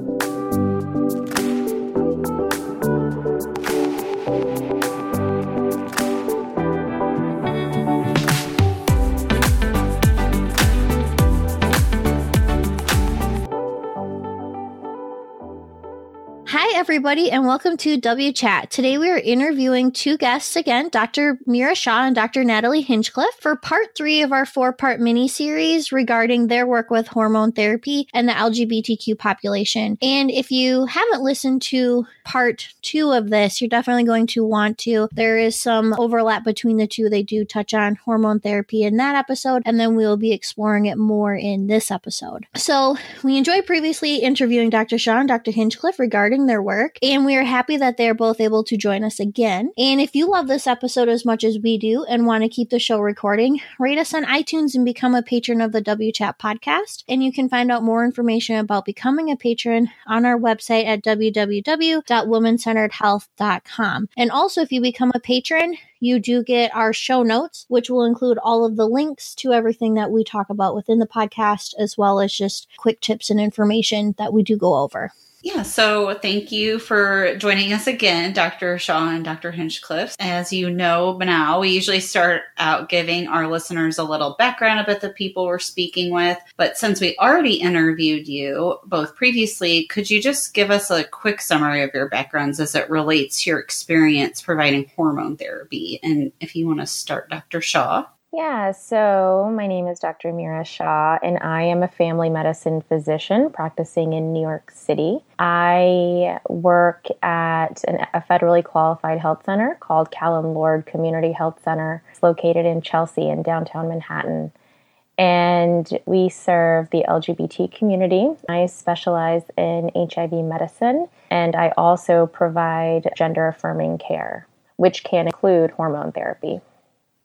Thank you everybody, and welcome to W Chat. Today we are interviewing two guests again, Dr. Meera Shah and Dr. Natalie Hinchcliffe, for part three of our four part mini series regarding their work with hormone therapy and the LGBTQ population. And if you haven't listened to part two of this, you're definitely going to want to. There is some overlap between the two. They do touch on hormone therapy in that episode, and then we will be exploring it more in this episode. So we enjoyed previously interviewing Dr. Shah and Dr. Hinchcliffe regarding their work work. And we are happy that they're both able to join us again. And if you love this episode as much as we do and want to keep the show recording, rate us on iTunes and become a patron of the W Chat podcast. And you can find out more information about becoming a patron on our website at www.womancenteredhealth.com. And also, if you become a patron, you do get our show notes, which will include all of the links to everything that we talk about within the podcast, as well as just quick tips and information that we do go over. Yeah, so thank you for joining us again, Dr. Shah and Dr. Hinchcliffe. As you know now, we usually start out giving our listeners a little background about the people we're speaking with. But since we already interviewed you both previously, could you just give us a quick summary of your backgrounds as it relates to your experience providing hormone therapy? And if you want to start, Dr. Shah. Yeah, so my name is Dr. Meera Shah, and I am a family medicine physician practicing in New York City. I work at an, a federally qualified health center called Callen Lorde Community Health Center. It's located in Chelsea in downtown Manhattan. And we serve the LGBT community. I specialize in HIV medicine, and I also provide gender affirming care, which can include hormone therapy.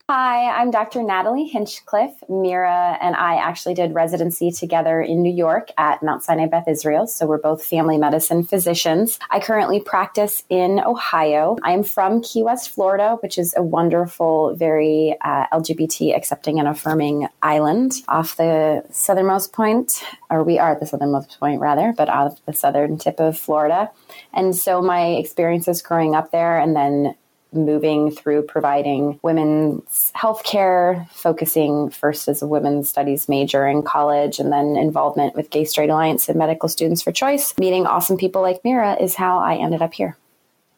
Hi, I'm Dr. Natalie Hinchcliffe. Meera and I actually did residency together in New York at Mount Sinai Beth Israel. So we're both family medicine physicians. I currently practice in Ohio. I am from Key West, Florida, which is a wonderful, very uh, LGBT accepting and affirming island off the southernmost point, or we are at the southernmost point rather, but off the southern tip of Florida. And so my experiences growing up there and then moving through providing women's health care, focusing first as a women's studies major in college, and then involvement with Gay Straight Alliance and Medical Students for Choice. Meeting awesome people like Meera is how I ended up here.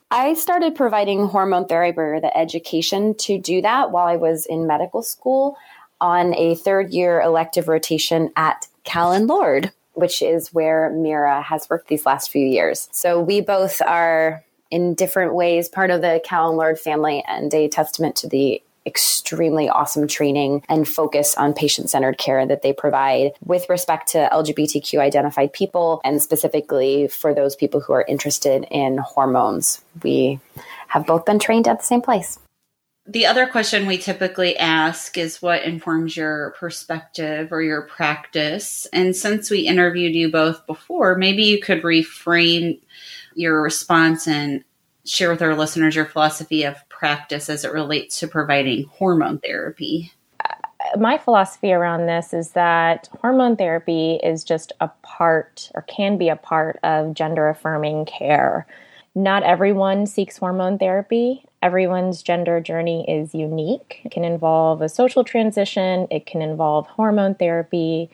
I started providing hormone therapy or the education to do that while I was in medical school on a third year elective rotation at Callen Lorde, which is where Meera has worked these last few years. So we both are in different ways, part of the Callen Lorde family and a testament to the extremely awesome training and focus on patient centered care that they provide with respect to LGBTQ identified people and specifically for those people who are interested in hormones. We have both been trained at the same place. The other question we typically ask is what informs your perspective or your practice. And since we interviewed you both before, maybe you could reframe your response and share with our listeners your philosophy of practice as it relates to providing hormone therapy. My philosophy around this is that hormone therapy is just a part or can be a part of gender affirming care. Not everyone seeks hormone therapy. Everyone's gender journey is unique. It can involve a social transition, it can involve hormone therapy,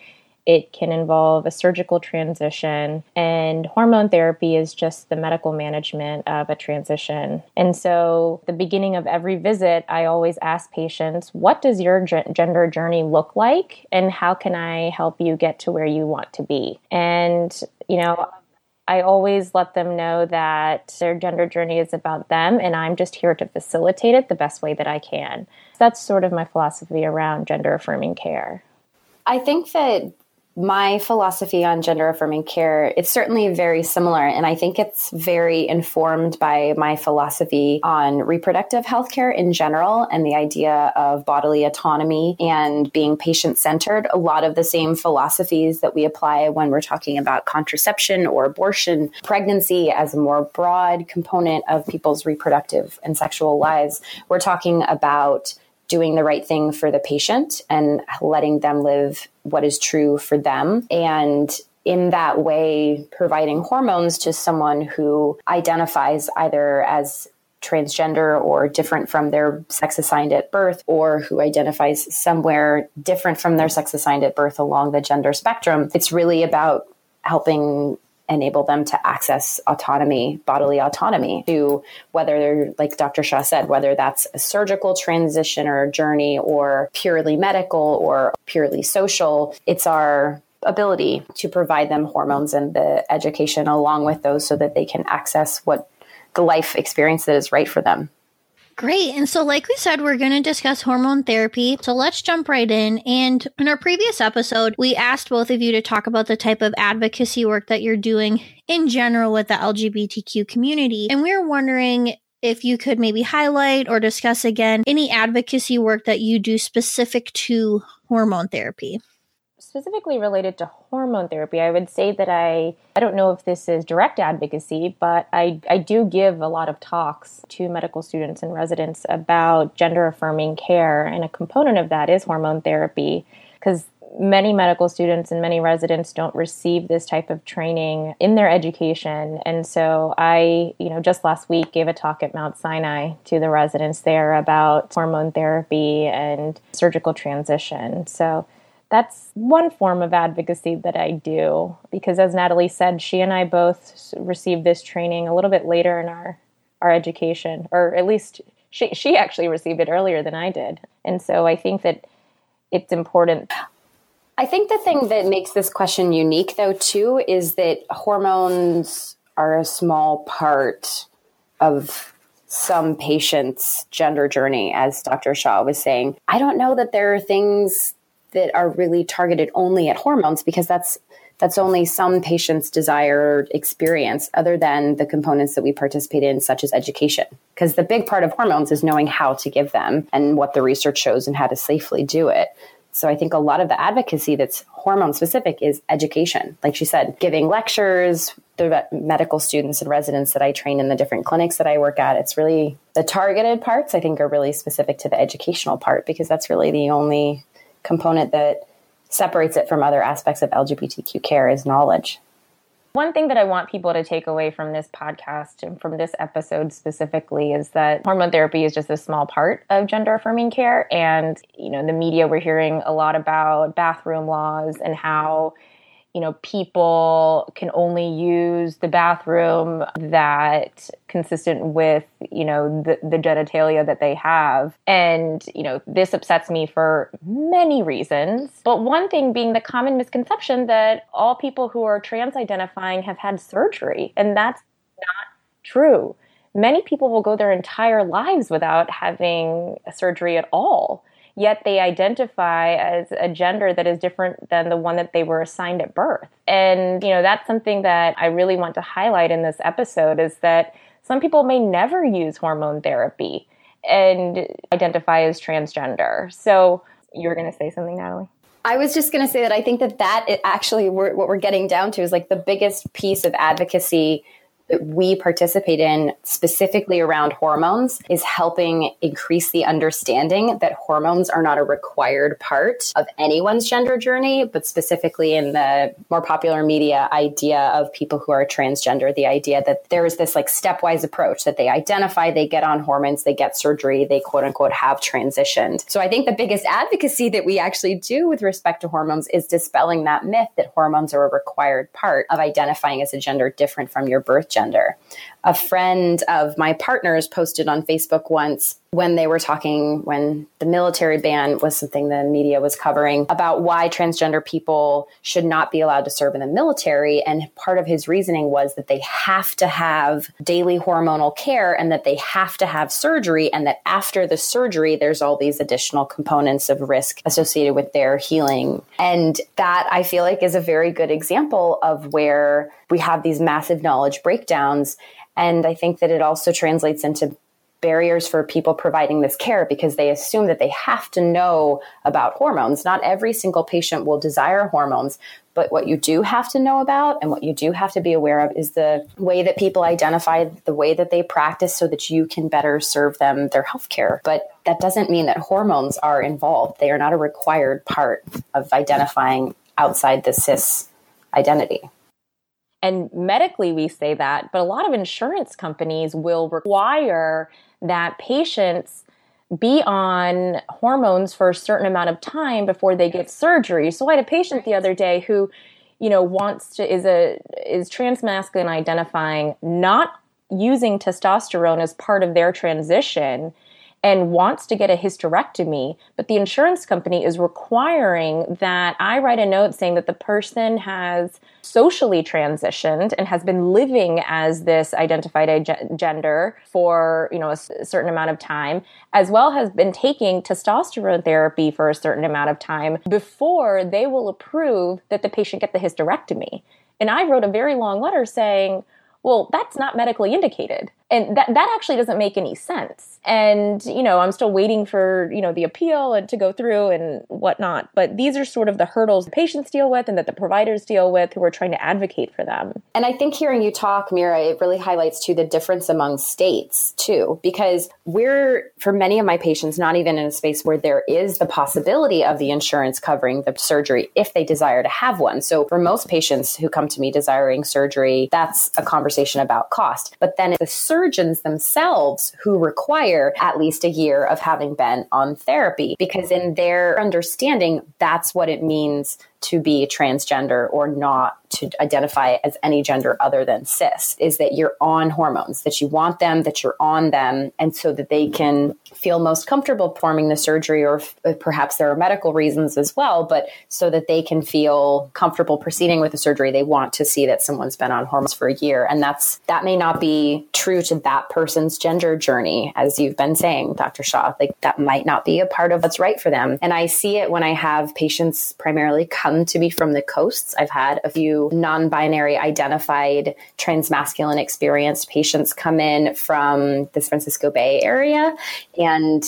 it can involve a surgical transition, and hormone therapy is just the medical management of a transition. And so, the beginning of every visit, I always ask patients, What does your gender journey look like? And how can I help you get to where you want to be? And, you know, I always let them know that their gender journey is about them, and I'm just here to facilitate it the best way that I can. That's sort of my philosophy around gender affirming care. I think that my philosophy on gender affirming care it's certainly very similar and i think it's very informed by my philosophy on reproductive health care in general and the idea of bodily autonomy and being patient centered a lot of the same philosophies that we apply when we're talking about contraception or abortion pregnancy as a more broad component of people's reproductive and sexual lives. We're talking about doing the right thing for the patient and letting them live what is true for them and in that way, providing hormones to someone who identifies either as transgender or different from their sex assigned at birth, or who identifies somewhere different from their sex assigned at birth along the gender spectrum. It's really about helping enable them to access autonomy, bodily autonomy, to whether, like Dr. Shah said, whether that's a surgical transition or journey or purely medical or purely social. It's our ability to provide them hormones and the education along with those so that they can access what the life experience that is right for them. Great. And so, like we said, we're going to discuss hormone therapy. So, let's jump right in. And in our previous episode, we asked both of you to talk about the type of advocacy work that you're doing in general with the LGBTQ community. And we we're wondering if you could maybe highlight or discuss again any advocacy work that you do specific to hormone therapy specifically related to hormone therapy, I would say that I I don't know if this is direct advocacy, but I I do give a lot of talks to medical students and residents about gender affirming care, and a component of that is hormone therapy because many medical students and many residents don't receive this type of training in their education. And so i you know just last week gave a talk at mount sinai to the residents there about hormone therapy and surgical transition. So that's one form of advocacy that I do because, as Natalie said, she and I both received this training a little bit later in our our education, or at least she she actually received it earlier than I did, and so I think that it's important. I think the thing that makes this question unique, though, too, is that hormones are a small part of some patients' gender journey, as Dr. Shah was saying. I don't know that there are things that are really targeted only at hormones because that's that's only some patients' desired experience other than the components that we participate in such as education. Because the big part of hormones is knowing how to give them and what the research shows and how to safely do it. So i think a lot of the advocacy that's hormone specific is education. Like she said giving lectures the medical students and residents that i train in the different clinics that i work at it's really the targeted parts i think are really specific to the educational part because that's really the only component that separates it from other aspects of LGBTQ care is knowledge. One thing that I want people to take away from this podcast and from this episode specifically is that hormone therapy is just a small part of gender affirming care. And, you know, in the media, we're hearing a lot about bathroom laws and how you know, people can only use the bathroom that consistent with, you know, the, the genitalia that they have. And, you know, this upsets me for many reasons. But one thing being the common misconception that all people who are trans identifying have had surgery. And that's not true. Many people will go their entire lives without having surgery at all yet they identify as a gender that is different than the one that they were assigned at birth. And, you know, that's something that I really want to highlight in this episode is that some people may never use hormone therapy and identify as transgender. So, you were going to say something, Natalie? I was just going to say that I think that that actually we're, what we're getting down to is like the biggest piece of advocacy that we participate in specifically around hormones is helping increase the understanding that hormones are not a required part of anyone's gender journey, but specifically in the more popular media idea of people who are transgender, the idea that there is this like stepwise approach that they identify, they get on hormones, they get surgery, they quote unquote have transitioned. So I think the biggest advocacy that we actually do with respect to hormones is dispelling that myth that hormones are a required part of identifying as a gender different from your birth gender. A friend of my partner's posted on Facebook once when they were talking when the military ban was something the media was covering about why transgender people should not be allowed to serve in the military. And part of his reasoning was that they have to have daily hormonal care and that they have to have surgery and that after the surgery there's all these additional components of risk associated with their healing. And that I feel like is a very good example of where we have these massive knowledge breakdowns and I think that it also translates into barriers for people providing this care because they assume that they have to know about hormones. Not every single patient will desire hormones, but what you do have to know about and what you do have to be aware of is the way that people identify, the way that they practice so that you can better serve them their health care. But that doesn't mean that hormones are involved. They are not a required part of identifying outside the cis identity. And medically, we say that, but a lot of insurance companies will require that patients be on hormones for a certain amount of time before they get surgery. So I had a patient the other day who, you know, wants to is a is transmasculine identifying, not using testosterone as part of their transition and wants to get a hysterectomy, but the insurance company is requiring that I write a note saying that the person has socially transitioned and has been living as this identified gender for, you know, a certain amount of time, as well has been taking testosterone therapy for a certain amount of time before they will approve that the patient get the hysterectomy. And I wrote a very long letter saying, well, that's not medically indicated. And that, that actually doesn't make any sense. And you know i'm still waiting for you know the appeal and to go through and whatnot. But these are sort of the hurdles the patients deal with and that the providers deal with who are trying to advocate for them. And i think hearing you talk meera it really highlights too the difference among states too because we're for many of my patients not even in a space where there is the possibility of the insurance covering the surgery if they desire to have one. So for most patients who come to me desiring surgery that's a conversation about cost but then the surgeons themselves who require at least a year of having been on therapy because in their understanding, that's what it means to be transgender or not to identify as any gender other than cis is that you're on hormones, that you want them, that you're on them, and so that they can feel most comfortable performing the surgery, or f- perhaps there are medical reasons as well, but so that they can feel comfortable proceeding with the surgery, they want to see that someone's been on hormones for a year. And that's that may not be true to that person's gender journey, as you've been saying, Dr. Shah. Like that might not be a part of what's right for them. And I see it when I have patients primarily come to me from the coasts. I've had a few non binary identified transmasculine experienced patients come in from the San Francisco Bay Area. And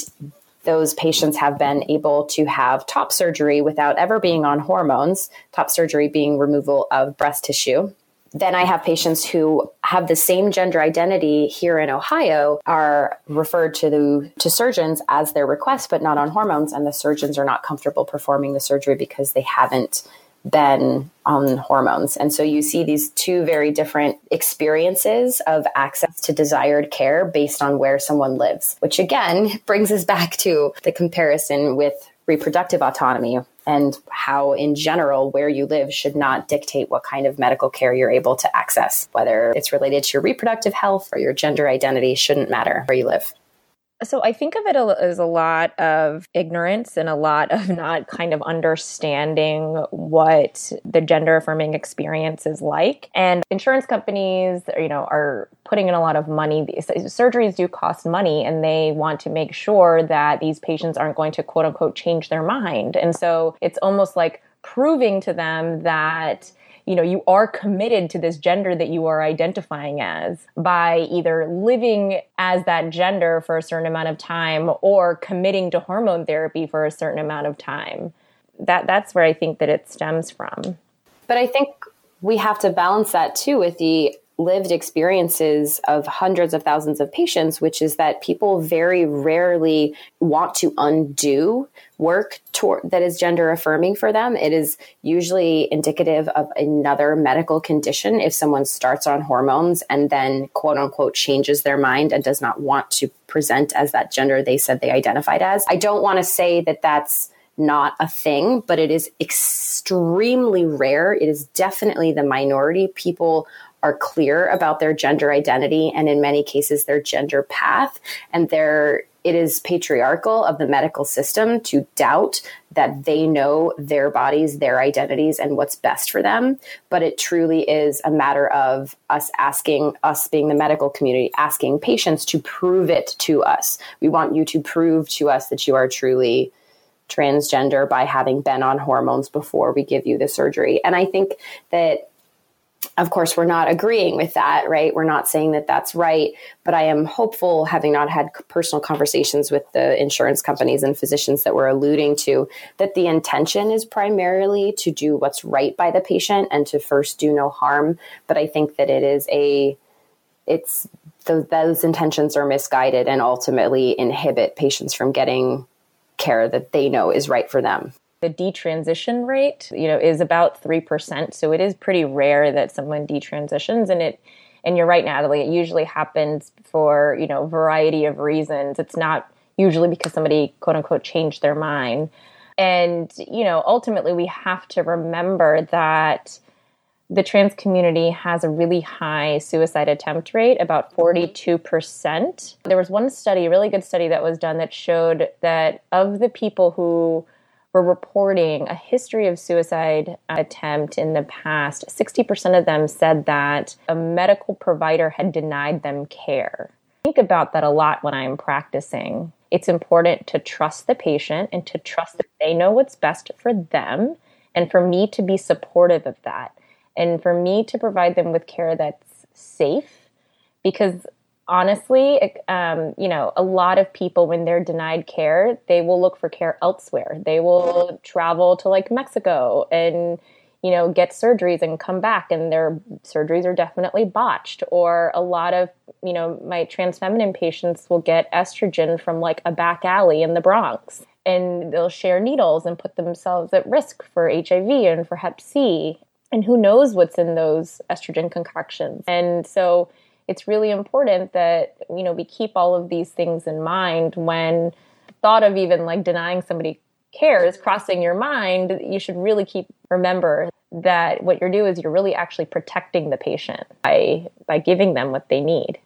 those patients have been able to have top surgery without ever being on hormones, top surgery being removal of breast tissue then I have patients who have the same gender identity here in Ohio are referred to the, to surgeons as their request, but not on hormones, and the surgeons are not comfortable performing the surgery because they haven't been on um, hormones. And so you see these two very different experiences of access to desired care based on where someone lives, which again brings us back to the comparison with reproductive autonomy and how, in general, where you live should not dictate what kind of medical care you're able to access. Whether it's related to your reproductive health or your gender identity shouldn't matter where you live. So I think of it as a lot of ignorance and a lot of not kind of understanding what the gender affirming experience is like. And insurance companies, you know, are putting in a lot of money. Surgeries do cost money and they want to make sure that these patients aren't going to quote unquote change their mind. And so it's almost like proving to them that you know you are committed to this gender that you are identifying as by either living as that gender for a certain amount of time or committing to hormone therapy for a certain amount of time. That that's where i think that it stems from. But i think we have to balance that too with the lived experiences of hundreds of thousands of patients, which is that people very rarely want to undo work that is gender affirming for them. It is usually indicative of another medical condition. If someone starts on hormones and then quote unquote changes their mind and does not want to present as that gender they said they identified as, I don't want to say that that's not a thing, but it is extremely rare. It is definitely the minority. People are clear about their gender identity and in many cases their gender path and their it is patriarchal of the medical system to doubt that they know their bodies, their identities, and what's best for them. But it truly is a matter of us asking, us being the medical community, asking patients to prove it to us. We want you to prove to us that you are truly transgender by having been on hormones before we give you the surgery. And I think that of course, we're not agreeing with that, right? We're not saying that that's right, but I am hopeful, having not had personal conversations with the insurance companies and physicians that we're alluding to, that the intention is primarily to do what's right by the patient and to first do no harm. But I think that it is a, it's those, those intentions are misguided and ultimately inhibit patients from getting care that they know is right for them. The detransition rate, you know, is about 3%. So it is pretty rare that someone detransitions and it and you're right, Natalie, it usually happens for, you know, a variety of reasons. It's not usually because somebody quote unquote changed their mind. And, you know, ultimately we have to remember that the trans community has a really high suicide attempt rate, about mm-hmm. 42%. There was one study, a really good study that was done that showed that of the people who were reporting a history of suicide attempt in the past, 60% of them said that a medical provider had denied them care. Think about that a lot when I'm practicing. It's important to trust the patient and to trust that they know what's best for them and for me to be supportive of that and for me to provide them with care that's safe because honestly um, you know a lot of people when they're denied care they will look for care elsewhere. They will travel to like mexico and you know get surgeries and come back and their surgeries are definitely botched. Or a lot of you know my trans feminine patients will get estrogen from like a back alley in the bronx. And they'll share needles and put themselves at risk for hiv and for hep c. And who knows what's in those estrogen concoctions. And so it's really important that you know we keep all of these things in mind when thought of even like denying somebody care is crossing your mind you should really keep remember that what you're doing is you're really actually protecting the patient by by giving them what they need.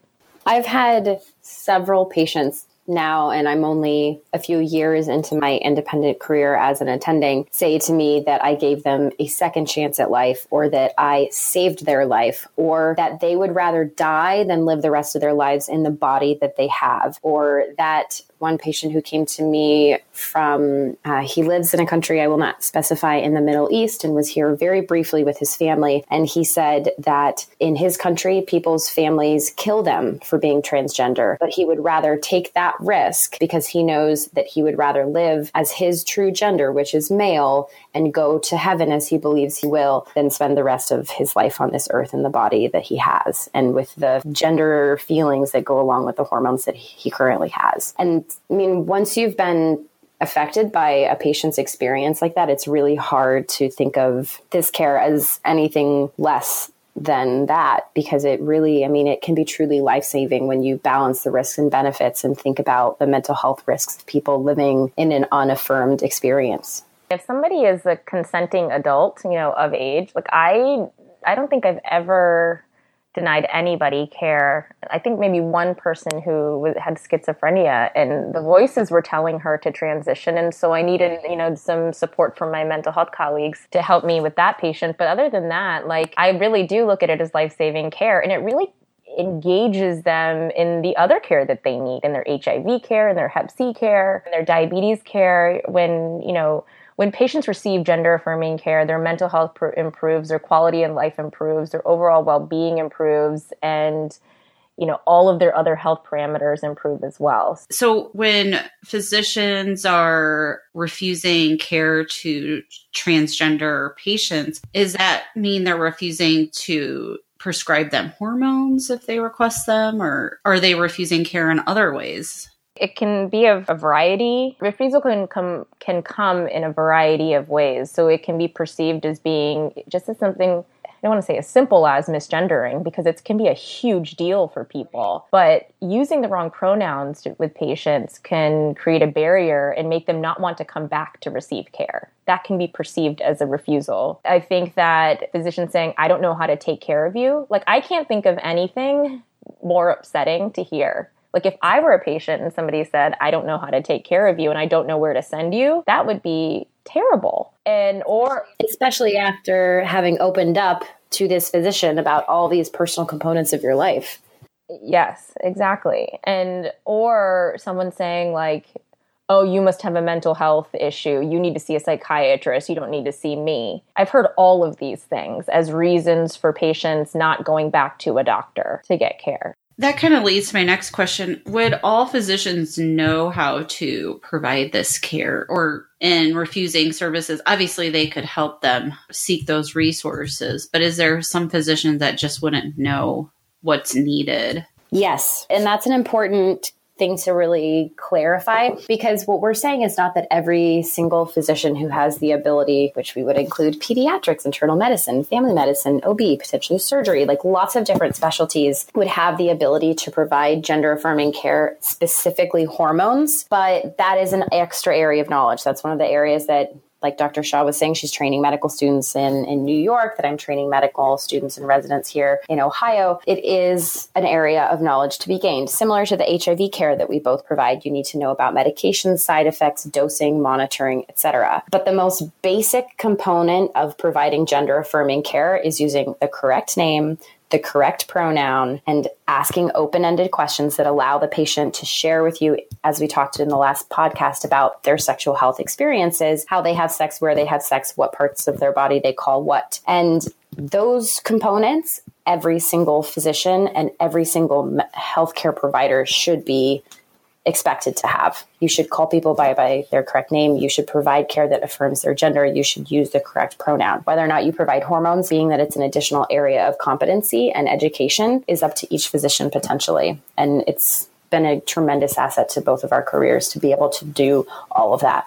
I've had several patients now, and I'm only a few years into my independent career as an attending, say to me that I gave them a second chance at life, or that I saved their life, or that they would rather die than live the rest of their lives in the body that they have, or that one patient who came to me from, uh, he lives in a country I will not specify in the Middle East and was here very briefly with his family. And he said that in his country, people's families kill them for being transgender, but he would rather take that risk because he knows that he would rather live as his true gender, which is male, and go to heaven as he believes he will, than spend the rest of his life on this earth in the body that he has and with the gender feelings that go along with the hormones that he currently has. And I mean, once you've been affected by a patient's experience like that, it's really hard to think of this care as anything less than that because it really, I mean, it can be truly life saving when you balance the risks and benefits and think about the mental health risks of people living in an unaffirmed experience. If somebody is a consenting adult, you know, of age, like I, I don't think I've ever denied anybody care. I think maybe one person who had schizophrenia and the voices were telling her to transition and so I needed, you know, some support from my mental health colleagues to help me with that patient. But other than that, like I really do look at it as life-saving care and it really engages them in the other care that they need in their HIV care, in their hep C care, in their diabetes care when, you know, when patients receive gender affirming care, their mental health pr- improves, their quality in life improves, their overall well being improves, and you know all of their other health parameters improve as well. So when physicians are refusing care to transgender patients, does that mean they're refusing to prescribe them hormones if they request them or are they refusing care in other ways? It can be a, a variety. Refusal can come can come in a variety of ways. So it can be perceived as being just as something I don't want to say as simple as misgendering because it can be a huge deal for people. But using the wrong pronouns with patients can create a barrier and make them not want to come back to receive care. That can be perceived as a refusal. I think that physicians saying, I don't know how to take care of you, like I can't think of anything more upsetting to hear like if I were a patient and somebody said, I don't know how to take care of you and I don't know where to send you, that would be terrible. And or especially after having opened up to this physician about all these personal components of your life. Yes, exactly. And or someone saying like, "Oh, you must have a mental health issue. You need to see a psychiatrist. You don't need to see me." I've heard all of these things as reasons for patients not going back to a doctor to get care that kind of leads to my next question. Would all physicians know how to provide this care or in refusing services? Obviously, they could help them seek those resources, but is there some physicians that just wouldn't know what's needed? Yes. And that's an important thing to really clarify because what we're saying is not that every single physician who has the ability, which we would include pediatrics, internal medicine, family medicine, OB, potentially surgery, like lots of different specialties, would have the ability to provide gender affirming care, specifically hormones. But that is an extra area of knowledge. That's one of the areas that like Dr. Shah was saying, she's training medical students in, in New York, that I'm training medical students and residents here in Ohio. It is an area of knowledge to be gained. Similar to the HIV care that we both provide, you need to know about medications, side effects, dosing, monitoring, etc. But the most basic component of providing gender affirming care is using the correct name, the correct pronoun and asking open ended questions that allow the patient to share with you, as we talked in the last podcast about their sexual health experiences, how they have sex, where they have sex, what parts of their body they call what. And those components, every single physician and every single healthcare provider should be expected to have. You should call people by, by their correct name. You should provide care that affirms their gender. You should use the correct pronoun. Whether or not you provide hormones, being that it's an additional area of competency and education, is up to each physician potentially. And it's been a tremendous asset to both of our careers to be able to do all of that.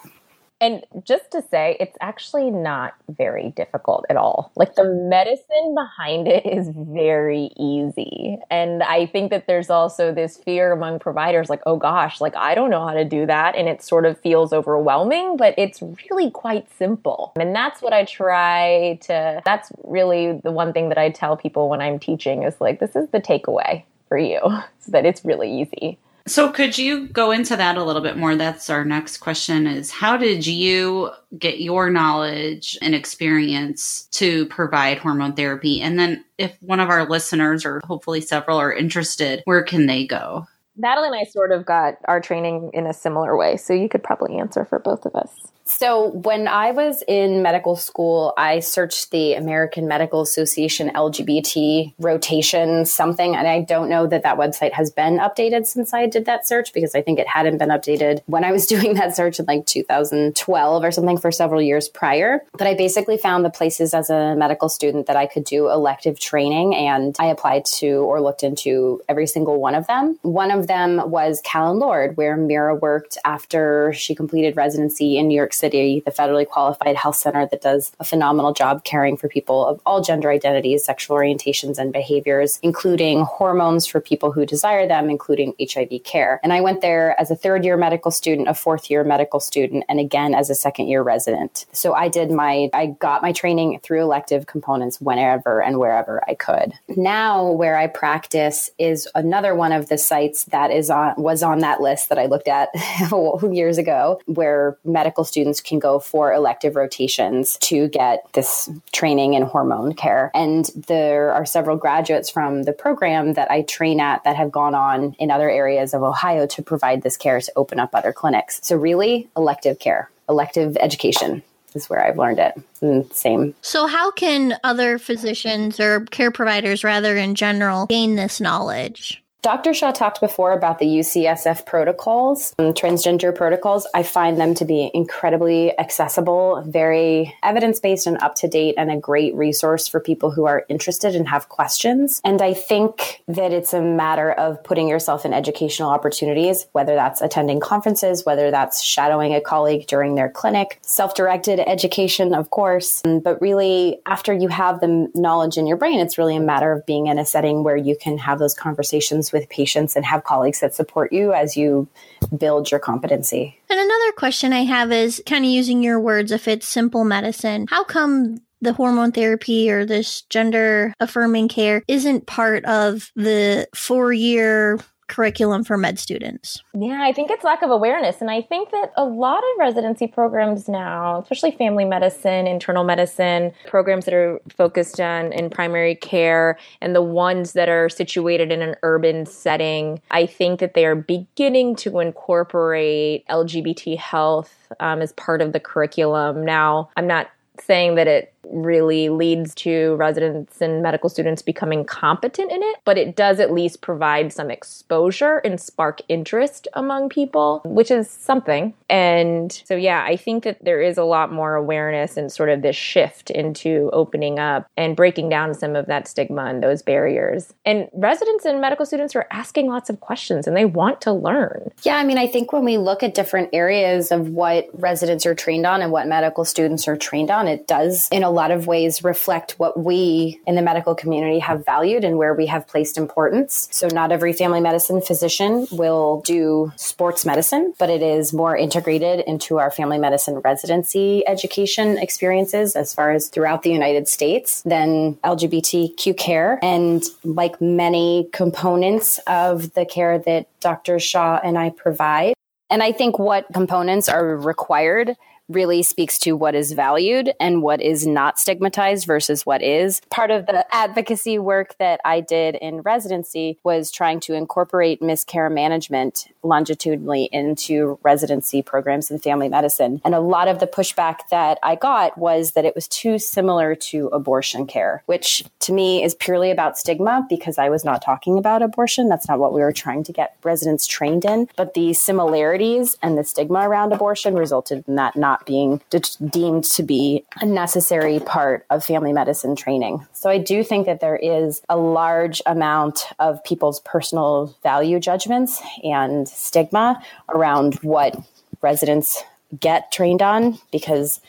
And just to say, it's actually not very difficult at all. Like the medicine behind it is very easy. And I think that there's also this fear among providers like, oh gosh, like I don't know how to do that. And it sort of feels overwhelming, but it's really quite simple. And that's what I try to, that's really the one thing that I tell people when I'm teaching is like, this is the takeaway for you, so that it's really easy. So could you go into that a little bit more? That's our next question is how did you get your knowledge and experience to provide hormone therapy? And then if one of our listeners or hopefully several are interested, where can they go? Natalie and I sort of got our training in a similar way, so you could probably answer for both of us. So, when I was in medical school, I searched the American Medical Association LGBT rotation something, and I don't know that that website has been updated since I did that search because I think it hadn't been updated when I was doing that search in like 2012 or something for several years prior. But I basically found the places as a medical student that I could do elective training, and I applied to or looked into every single one of them. One of them was Callen Lorde, where Meera worked after she completed residency in New York City, the federally qualified health center that does a phenomenal job caring for people of all gender identities, sexual orientations, and behaviors, including hormones for people who desire them, including HIV care. And I went there as a third year medical student, a fourth year medical student, and again as a second year resident. So I did my, I got my training through elective components whenever and wherever I could. Now, where I practice is another one of the sites that is on, was on that list that I looked at years ago, where medical students can go for elective rotations to get this training in hormone care. And there are several graduates from the program that I train at that have gone on in other areas of Ohio to provide this care to open up other clinics. So, really, elective care, elective education is where I've learned it. And same. So, how can other physicians or care providers, rather in general, gain this knowledge? Dr. Shah talked before about the UCSF protocols, transgender protocols. I find them to be incredibly accessible, very evidence based and up to date, and a great resource for people who are interested and have questions. And I think that it's a matter of putting yourself in educational opportunities, whether that's attending conferences, whether that's shadowing a colleague during their clinic, self directed education, of course. But really, after you have the knowledge in your brain, it's really a matter of being in a setting where you can have those conversations with patients and have colleagues that support you as you build your competency. And another question I have is kind of using your words if it's simple medicine, how come the hormone therapy or this gender affirming care isn't part of the four year curriculum for med students? Yeah, I think it's lack of awareness. And I think that a lot of residency programs now, especially family medicine, internal medicine, programs that are focused on in primary care, and the ones that are situated in an urban setting, I think that they are beginning to incorporate LGBT health um, as part of the curriculum. Now, I'm not saying that it really leads to residents and medical students becoming competent in it, but it does at least provide some exposure and spark interest among people, which is something. And so, yeah, I think that there is a lot more awareness and sort of this shift into opening up and breaking down some of that stigma and those barriers. And residents and medical students are asking lots of questions and they want to learn. Yeah, I mean, I think when we look at different areas of what residents are trained on and what medical students are trained on, it does in a lot of ways reflect what we in the medical community have valued and where we have placed importance. So, not every family medicine physician will do sports medicine, but it is more integrated into our family medicine residency education experiences as far as throughout the United States than LGBTQ care. And like many components of the care that Dr. Shah and I provide, and I think what components are required really speaks to what is valued and what is not stigmatized versus what is. Part of the advocacy work that I did in residency was trying to incorporate miscarriage management longitudinally into residency programs in family medicine. And a lot of the pushback that I got was that it was too similar to abortion care, which to me is purely about stigma because I was not talking about abortion. That's not what we were trying to get residents trained in. But the similarities and the stigma around abortion resulted in that not being de- deemed to be a necessary part of family medicine training. So I do think that there is a large amount of people's personal value judgments and stigma around what residents get trained on because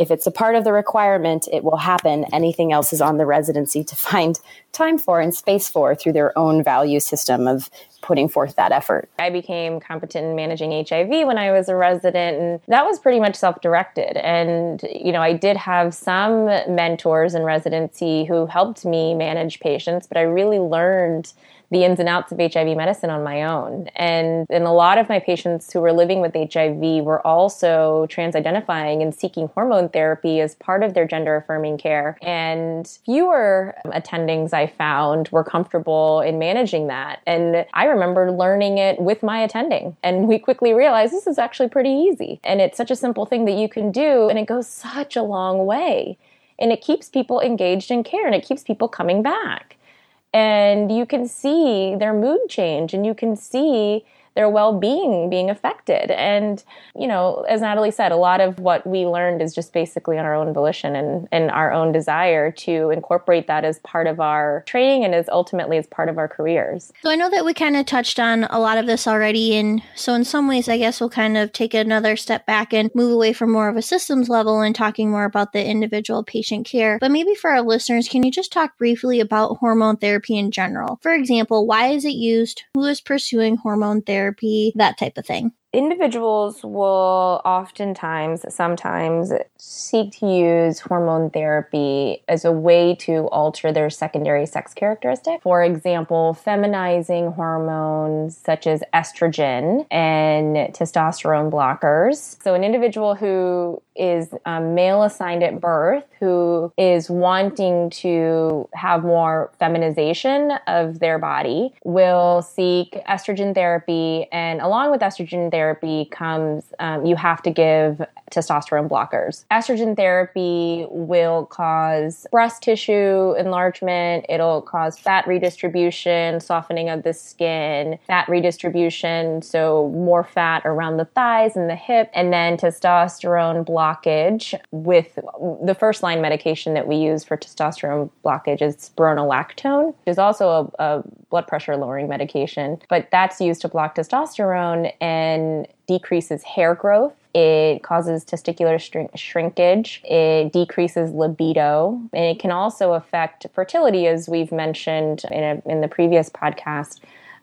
if it's a part of the requirement, it will happen. Anything else is on the residency to find time for and space for through their own value system of putting forth that effort. I became competent in managing HIV when I was a resident, and that was pretty much self directed. And, you know, I did have some mentors in residency who helped me manage patients, but I really learned the ins and outs of HIV medicine on my own. And, and a lot of my patients who were living with HIV were also trans identifying and seeking hormone therapy as part of their gender affirming care. And fewer um, attendings I found were comfortable in managing that. And I remember learning it with my attending. And we quickly realized this is actually pretty easy. And it's such a simple thing that you can do, and it goes such a long way. And it keeps people engaged in care and it keeps people coming back and you can see their mood change and you can see their well-being being affected. And you know as natalie said a lot of what we learned is just basically on our own volition and, and our own desire to incorporate that as part of our training and as ultimately as part of our careers. So i know that we kind of touched on a lot of this already and so in some ways i guess we'll kind of take another step back and move away from more of a systems level and talking more about the individual patient care. But maybe for our listeners can you just talk briefly about hormone therapy in general? For example why is it used? Who is pursuing hormone therapy therapy, that type of thing individuals will oftentimes, sometimes seek to use hormone therapy as a way to alter their secondary sex characteristic. For example, feminizing hormones such as estrogen and testosterone blockers. So, an individual who is um, male assigned at birth who is wanting to have more feminization of their body will seek estrogen therapy and along with estrogen therapy therapy comes, um, you have to give testosterone blockers. Estrogen therapy will cause breast tissue enlargement, it'll cause fat redistribution, softening of the skin, fat redistribution, so more fat around the thighs and the hip, and then testosterone blockage with the first line medication that we use for testosterone blockage is spironolactone, which is also a, a blood pressure lowering medication, but that's used to block testosterone and decreases hair growth. It causes testicular shrink- shrinkage. It decreases libido. And it can also affect fertility, as we've mentioned in, a, in the previous podcast.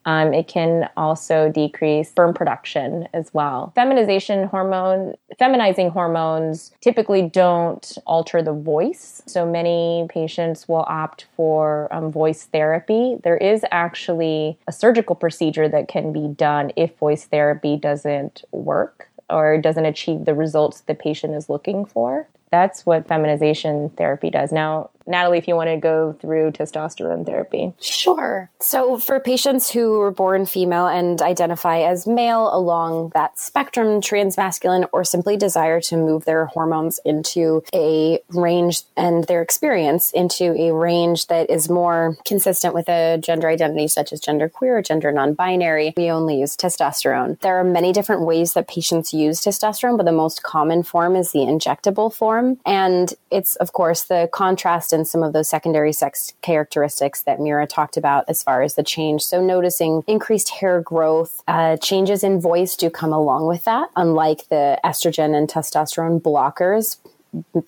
Um, it can also decrease sperm production as well. Feminization hormone, feminizing hormones typically don't alter the voice. So many patients will opt for um, voice therapy. There is actually a surgical procedure that can be done if voice therapy doesn't work or doesn't achieve the results the patient is looking for. That's what feminization therapy does. Now, Natalie, if you want to go through testosterone therapy. Sure. So, for patients who were born female and identify as male along that spectrum, transmasculine, or simply desire to move their hormones into a range and their experience into a range that is more consistent with a gender identity, such as gender queer or gender non binary, we only use testosterone. There are many different ways that patients use testosterone, but the most common form is the injectable form. And it's, of course, the contrast some of those secondary sex characteristics that Meera talked about as far as the change. So, noticing increased hair growth, uh, changes in voice do come along with that, unlike the estrogen and testosterone blockers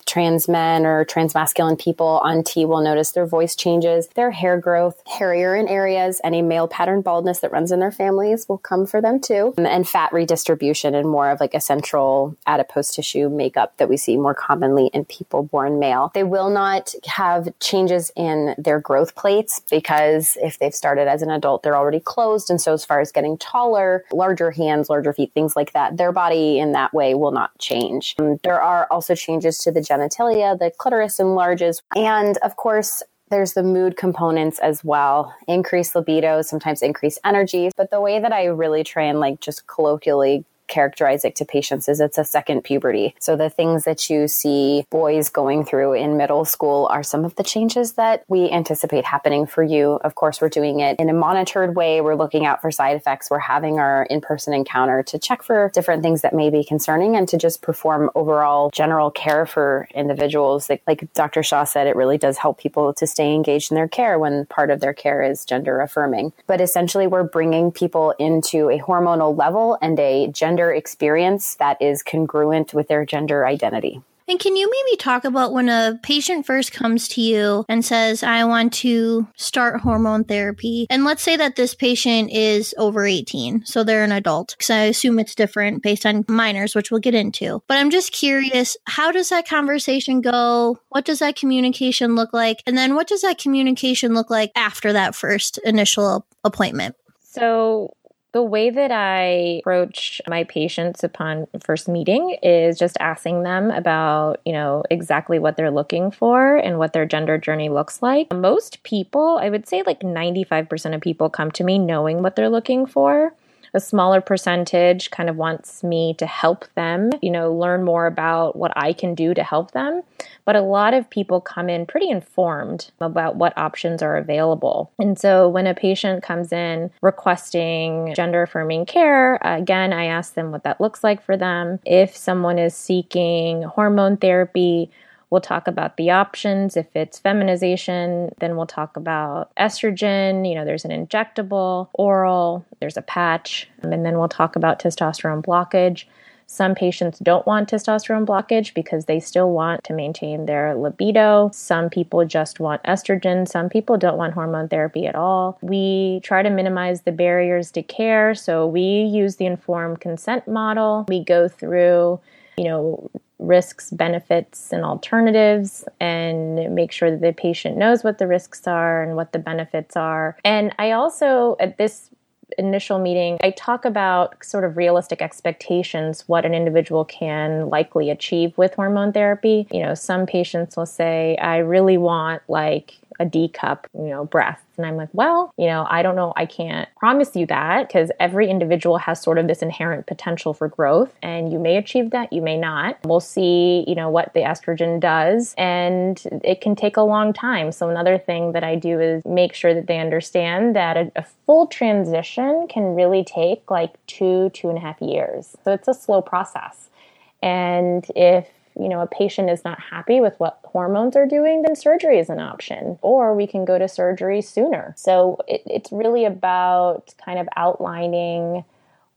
trans men or trans masculine people on T will notice their voice changes, their hair growth, hairier in areas, any male pattern baldness that runs in their families will come for them too, and fat redistribution and more of like a central adipose tissue makeup that we see more commonly in people born male. They will not have changes in their growth plates because if they've started as an adult, they're already closed. And so, as far as getting taller, larger hands, larger feet, things like that, their body in that way will not change. Um, there are also changes to the genitalia, the clitoris enlarges, and of course, there's the mood components as well. Increased libido sometimes increased energy but the way that i really try and like just colloquially characterize it to patients is it's a second puberty. So the things that you see boys going through in middle school are some of the changes that we anticipate happening for you. Of course, we're doing it in a monitored way. We're looking out for side effects. We're having our in-person encounter to check for different things that may be concerning and to just perform overall general care for individuals. Like, like Dr. Shah said, it really does help people to stay engaged in their care when part of their care is gender affirming. But essentially, we're bringing people into a hormonal level and a gender gender experience that is congruent with their gender identity. And can you maybe talk about when a patient first comes to you and says, I want to start hormone therapy? And let's say that this patient is over 18, so they're an adult, because I assume it's different based on minors, which we'll get into. But I'm just curious, how does that conversation go? What does that communication look like? And then what does that communication look like after that first initial appointment? So, the way that I approach my patients upon first meeting is just asking them about, you know, exactly what they're looking for and what their gender journey looks like. Most people, I would say like 95% of people come to me knowing what they're looking for a smaller percentage kind of wants me to help them, you know, learn more about what I can do to help them. But a lot of people come in pretty informed about what options are available. And so when a patient comes in requesting gender affirming care, again, I ask them what that looks like for them. If someone is seeking hormone therapy, We'll talk about the options. If it's feminization, then we'll talk about estrogen. You know, there's an injectable, oral, there's a patch, and then we'll talk about testosterone blockage. Some patients don't want testosterone blockage because they still want to maintain their libido. Some people just want estrogen. Some people don't want hormone therapy at all. We try to minimize the barriers to care. So we use the informed consent model. We go through, you know, risks, benefits, and alternatives, and make sure that the patient knows what the risks are and what the benefits are. And I also, at this initial meeting, I talk about sort of realistic expectations, what an individual can likely achieve with hormone therapy. You know, some patients will say, I really want like a D cup, you know, breasts. And I'm like, well, you know, I don't know. I can't promise you that because every individual has sort of this inherent potential for growth and you may achieve that, you may not. We'll see, you know, what the estrogen does and it can take a long time. So another thing that I do is make sure that they understand that a, a full transition can really take like two, two and a half years. So it's a slow process. And if you know a patient is not happy with what hormones are doing then surgery is an option or we can go to surgery sooner. So it, it's really about kind of outlining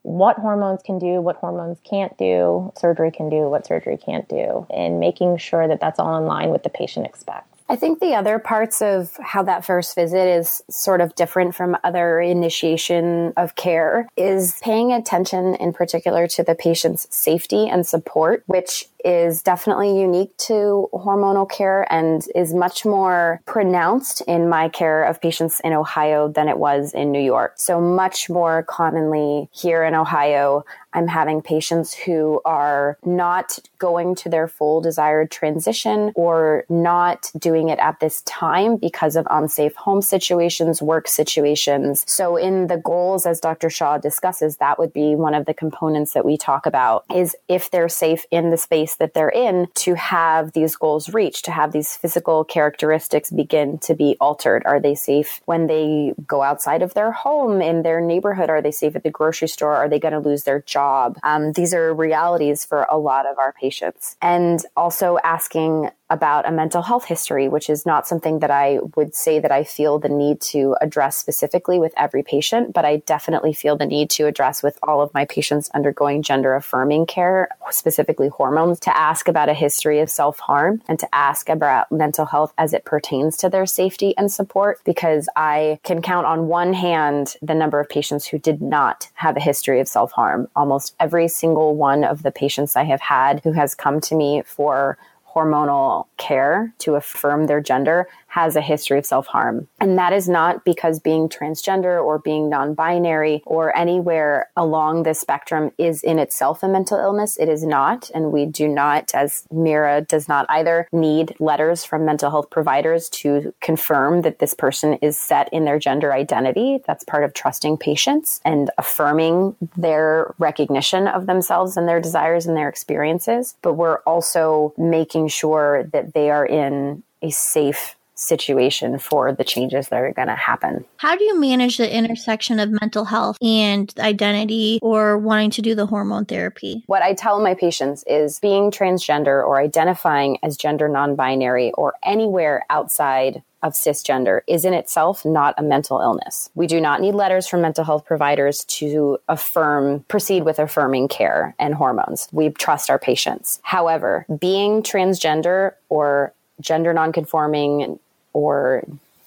what hormones can do what hormones can't do surgery can do what surgery can't do and making sure that that's all in line with the patient expects I think the other parts of how that first visit is sort of different from other initiation of care is paying attention in particular to the patient's safety and support, which is definitely unique to hormonal care and is much more pronounced in my care of patients in Ohio than it was in New York. So much more commonly here in Ohio, I'm having patients who are not going to their full desired transition or not doing it at this time because of unsafe home situations, work situations. So in the goals, as Dr. Shah discusses, that would be one of the components that we talk about is if they're safe in the space that they're in to have these goals reached, to have these physical characteristics begin to be altered. Are they safe when they go outside of their home in their neighborhood? Are they safe at the grocery store? Are they going to lose their job? Job. Um, these are realities for a lot of our patients. And also asking about a mental health history, which is not something that I would say that I feel the need to address specifically with every patient, but I definitely feel the need to address with all of my patients undergoing gender affirming care, specifically hormones, to ask about a history of self harm and to ask about mental health as it pertains to their safety and support, because I can count on one hand the number of patients who did not have a history of self harm. Almost every single one of the patients I have had who has come to me for hormonal care to affirm their gender has a history of self harm. And that is not because being transgender or being non binary or anywhere along the spectrum is in itself a mental illness. It is not. And we do not, as Meera does not either, need letters from mental health providers to confirm that this person is set in their gender identity. That's part of trusting patients and affirming their recognition of themselves and their desires and their experiences. But we're also making sure that they are in a safe situation for the changes that are going to happen. How do you manage the intersection of mental health and identity or wanting to do the hormone therapy? What I tell my patients is being transgender or identifying as gender non binary or anywhere outside of cisgender is in itself not a mental illness. We do not need letters from mental health providers to affirm, proceed with affirming care and hormones. We trust our patients. However, being transgender or gender nonconforming or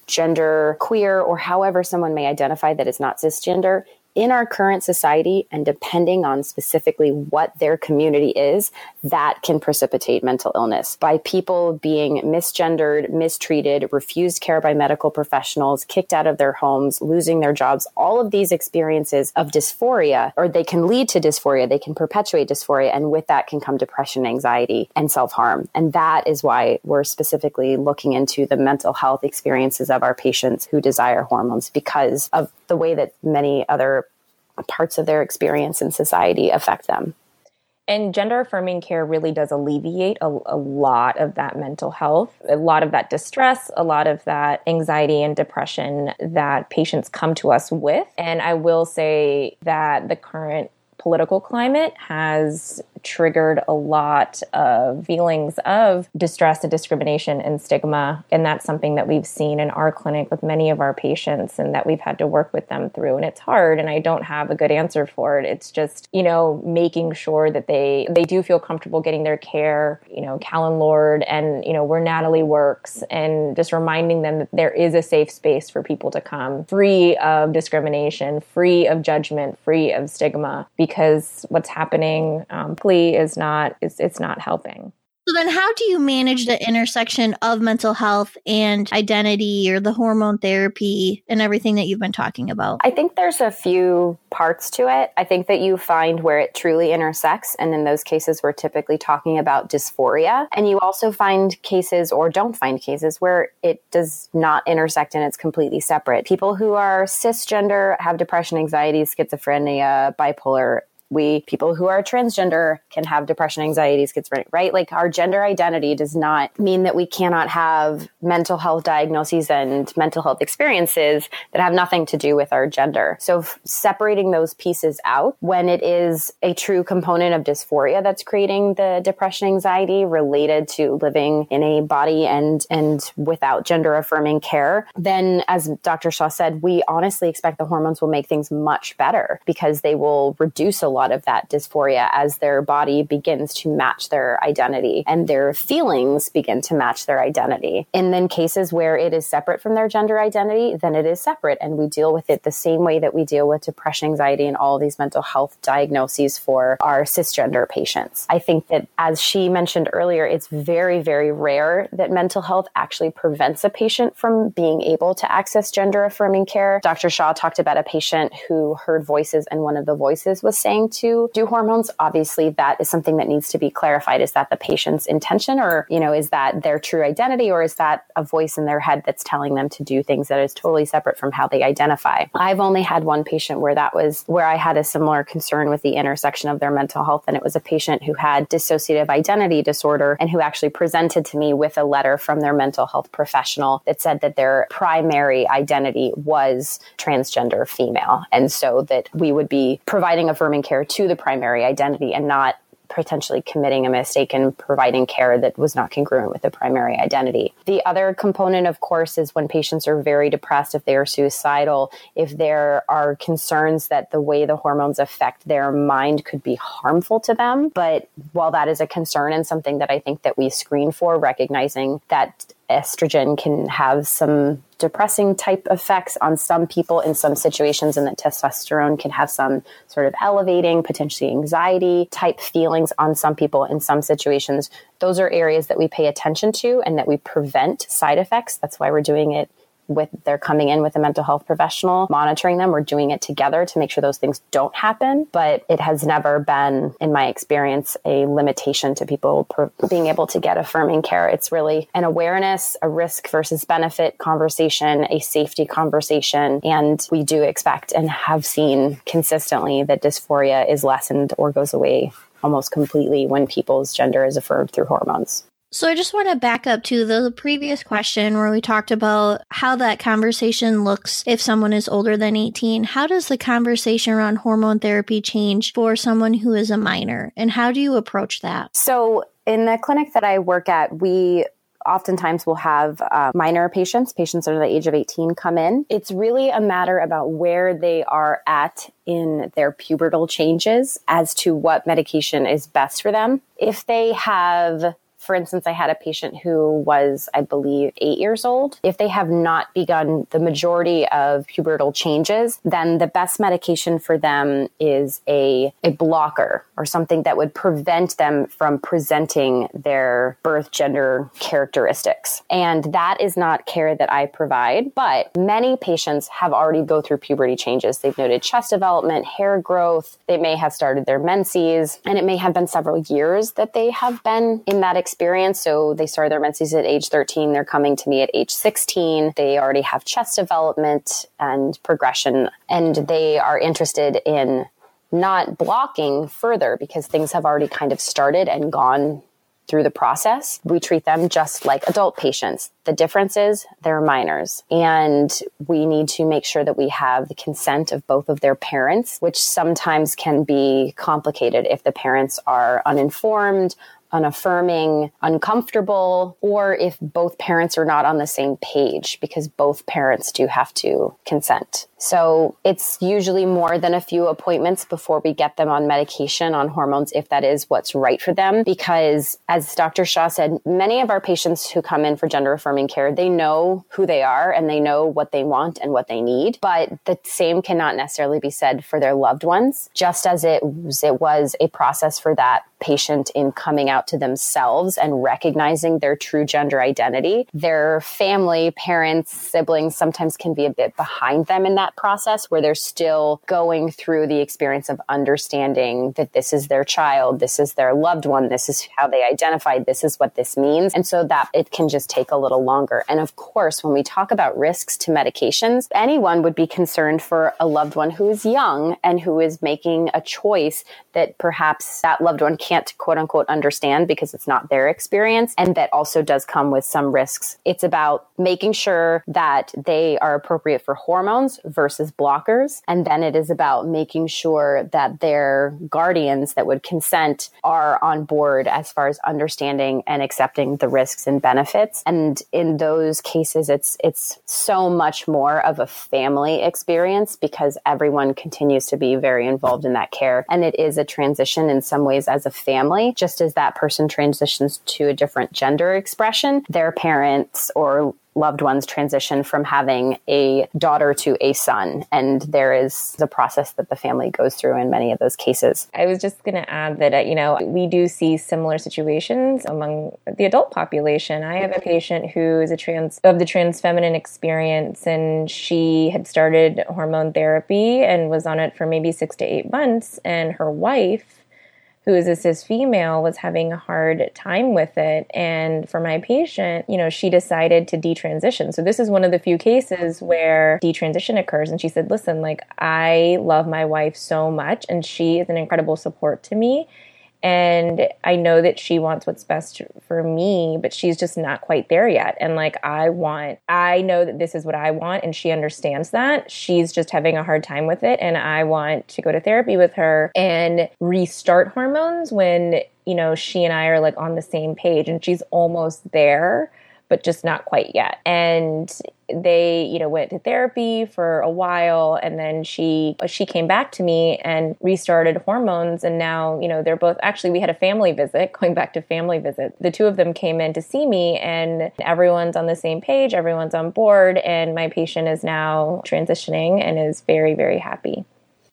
gender queer or however someone may identify that is not cisgender in our current society and depending on specifically what their community is, that can precipitate mental illness by people being misgendered, mistreated, refused care by medical professionals, kicked out of their homes, losing their jobs. All of these experiences of dysphoria, or they can lead to dysphoria, they can perpetuate dysphoria. And with that can come depression, anxiety, and self harm. And that is why we're specifically looking into the mental health experiences of our patients who desire hormones because of the way that many other parts of their experience in society affect them. And gender affirming care really does alleviate a, a, lot of that mental health, a lot of that distress, a lot of that anxiety and depression that patients come to us with. And I will say that the current political climate has triggered a lot of feelings of distress and discrimination and stigma. And that's something that we've seen in our clinic with many of our patients and that we've had to work with them through. And it's hard and I don't have a good answer for it. It's just, you know, making sure that they they do feel comfortable getting their care, you know, Callen Lorde and, you know, where Natalie works and just reminding them that there is a safe space for people to come free of discrimination, free of judgment, free of stigma because what's happening um, is not it's, it's not helping. So then how do you manage the intersection of mental health and identity or the hormone therapy and everything that you've been talking about? I think there's a few parts to it. I think that you find where it truly intersects and in those cases we're typically talking about dysphoria and you also find cases or don't find cases where it does not intersect and it's completely separate. People who are cisgender have depression, anxiety, schizophrenia, bipolar we people who are transgender can have depression, anxiety, schizophrenia, right? Like our gender identity does not mean that we cannot have mental health diagnoses and mental health experiences that have nothing to do with our gender. So separating those pieces out when it is a true component of dysphoria that's creating the depression, anxiety related to living in a body and and without gender affirming care, then as Dr. Shah said, we honestly expect the hormones will make things much better because they will reduce a lot of that dysphoria as their body begins to match their identity and their feelings begin to match their identity. And then cases where it is separate from their gender identity, then it is separate. And we deal with it the same way that we deal with depression, anxiety, and all these mental health diagnoses for our cisgender patients. I think that as she mentioned earlier, it's very, very rare that mental health actually prevents a patient from being able to access gender affirming care. Dr. Shah talked about a patient who heard voices and one of the voices was saying to do hormones. Obviously, that is something that needs to be clarified. Is that the patient's intention or, you know, is that their true identity or is that a voice in their head that's telling them to do things that is totally separate from how they identify? I've only had one patient where that was where I had a similar concern with the intersection of their mental health. And it was a patient who had dissociative identity disorder and who actually presented to me with a letter from their mental health professional that said that their primary identity was transgender female. And so that we would be providing affirming care to the primary identity and not potentially committing a mistake and providing care that was not congruent with the primary identity. The other component, of course, is when patients are very depressed, if they are suicidal, if there are concerns that the way the hormones affect their mind could be harmful to them. But while that is a concern and something that I think that we screen for, recognizing that estrogen can have some depressing type effects on some people in some situations, and that testosterone can have some sort of elevating, potentially anxiety type feelings on some people in some situations. Those are areas that we pay attention to and that we prevent side effects. That's why we're doing it with they're coming in with a mental health professional monitoring them we're doing it together to make sure those things don't happen. But it has never been in my experience a limitation to people per- being able to get affirming care. It's really an awareness a risk versus benefit conversation a safety conversation. And we do expect and have seen consistently that dysphoria is lessened or goes away almost completely when people's gender is affirmed through hormones so I just want to back up to the previous question where we talked about how that conversation looks if someone is older than 18. How does the conversation around hormone therapy change for someone who is a minor? And how do you approach that? So in the clinic that I work at, we oftentimes will have uh, minor patients, patients under the age of 18 come in. It's really a matter about where they are at in their pubertal changes as to what medication is best for them. If they have for instance, I had a patient who was, I believe, eight years old. If they have not begun the majority of pubertal changes, then the best medication for them is a, a blocker or something that would prevent them from presenting their birth gender characteristics. And that is not care that I provide, but many patients have already go through puberty changes. They've noted chest development, hair growth. They may have started their menses, and it may have been several years that they have been in that experience experience. So they started their menses at age 13. They're coming to me at age 16. They already have chest development and progression, and they are interested in not blocking further because things have already kind of started and gone through the process. We treat them just like adult patients. The difference is they're minors and we need to make sure that we have the consent of both of their parents, which sometimes can be complicated if the parents are uninformed unaffirming, uncomfortable, or if both parents are not on the same page because both parents do have to consent. So it's usually more than a few appointments before we get them on medication, on hormones, if that is what's right for them. Because as Dr. Shah said, many of our patients who come in for gender affirming care, they know who they are and they know what they want and what they need. But the same cannot necessarily be said for their loved ones, just as it was, it was a process for that patient in coming out to themselves and recognizing their true gender identity. Their family, parents, siblings sometimes can be a bit behind them in that process where they're still going through the experience of understanding that this is their child, this is their loved one, this is how they identify, this is what this means. And so that it can just take a little longer. And of course, when we talk about risks to medications, anyone would be concerned for a loved one who is young and who is making a choice that perhaps that loved one can't quote unquote understand because it's not their experience. And that also does come with some risks. It's about making sure that they are appropriate for hormones versus blockers. And then it is about making sure that their guardians that would consent are on board as far as understanding and accepting the risks and benefits. And in those cases, it's, it's so much more of a family experience because everyone continues to be very involved in that care. And it is a transition in some ways as a family, just as that person transitions to a different gender expression, their parents or loved ones transition from having a daughter to a son. And there is the process that the family goes through in many of those cases. I was just going to add that, uh, you know, we do see similar situations among the adult population. I have a patient who is a trans of the trans feminine experience, and she had started hormone therapy and was on it for maybe six to eight months. And her wife who is a cis female was having a hard time with it. And for my patient, you know, she decided to detransition. So this is one of the few cases where detransition occurs. And she said, listen, like, I love my wife so much, and she is an incredible support to me and I know that she wants what's best for me, but she's just not quite there yet. And like, I want, I know that this is what I want, and she understands that. She's just having a hard time with it. And I want to go to therapy with her and restart hormones when, you know, she and I are like on the same page and she's almost there but just not quite yet. And they, you know, went to therapy for a while and then she uh, she came back to me and restarted hormones and now, you know, they're both actually we had a family visit, going back to family visit. The two of them came in to see me and everyone's on the same page, everyone's on board and my patient is now transitioning and is very very happy.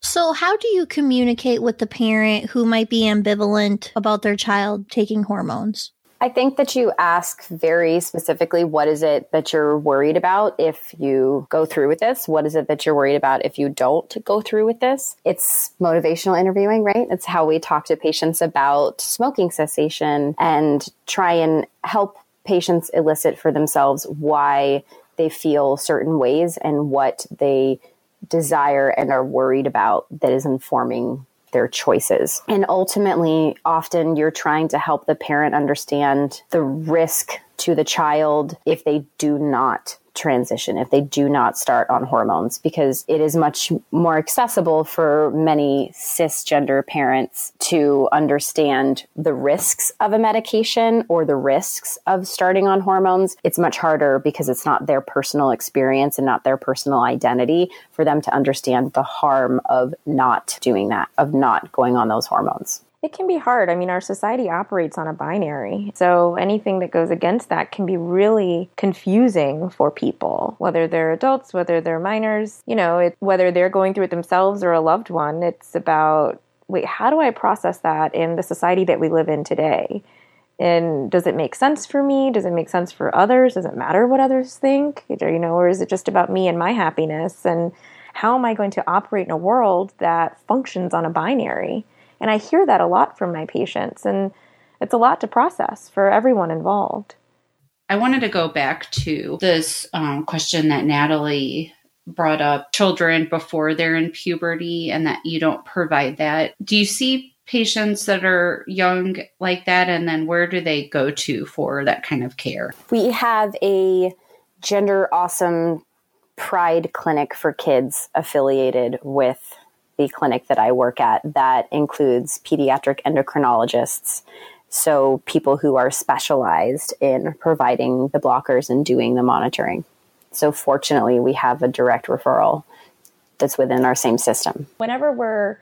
So, how do you communicate with the parent who might be ambivalent about their child taking hormones? I think that you ask very specifically what is it that you're worried about if you go through with this? What is it that you're worried about if you don't go through with this? It's motivational interviewing, right? It's how we talk to patients about smoking cessation and try and help patients elicit for themselves why they feel certain ways and what they desire and are worried about that is informing their choices. And ultimately, often you're trying to help the parent understand the risk to the child if they do not transition if they do not start on hormones because it is much more accessible for many cisgender parents to understand the risks of a medication or the risks of starting on hormones. It's much harder because it's not their personal experience and not their personal identity for them to understand the harm of not doing that, of not going on those hormones it can be hard. I mean, our society operates on a binary. So anything that goes against that can be really confusing for people, whether they're adults, whether they're minors, you know, it, whether they're going through it themselves or a loved one. It's about, wait, how do I process that in the society that we live in today? And does it make sense for me? Does it make sense for others? Does it matter what others think? You know, or is it just about me and my happiness? And how am I going to operate in a world that functions on a binary? And I hear that a lot from my patients, and it's a lot to process for everyone involved. I wanted to go back to this um, question that Natalie brought up children before they're in puberty and that you don't provide that. Do you see patients that are young like that? And then where do they go to for that kind of care? We have a gender awesome pride clinic for kids affiliated with the clinic that I work at that includes pediatric endocrinologists. So, people who are specialized in providing the blockers and doing the monitoring. So, fortunately, we have a direct referral that's within our same system. Whenever we're,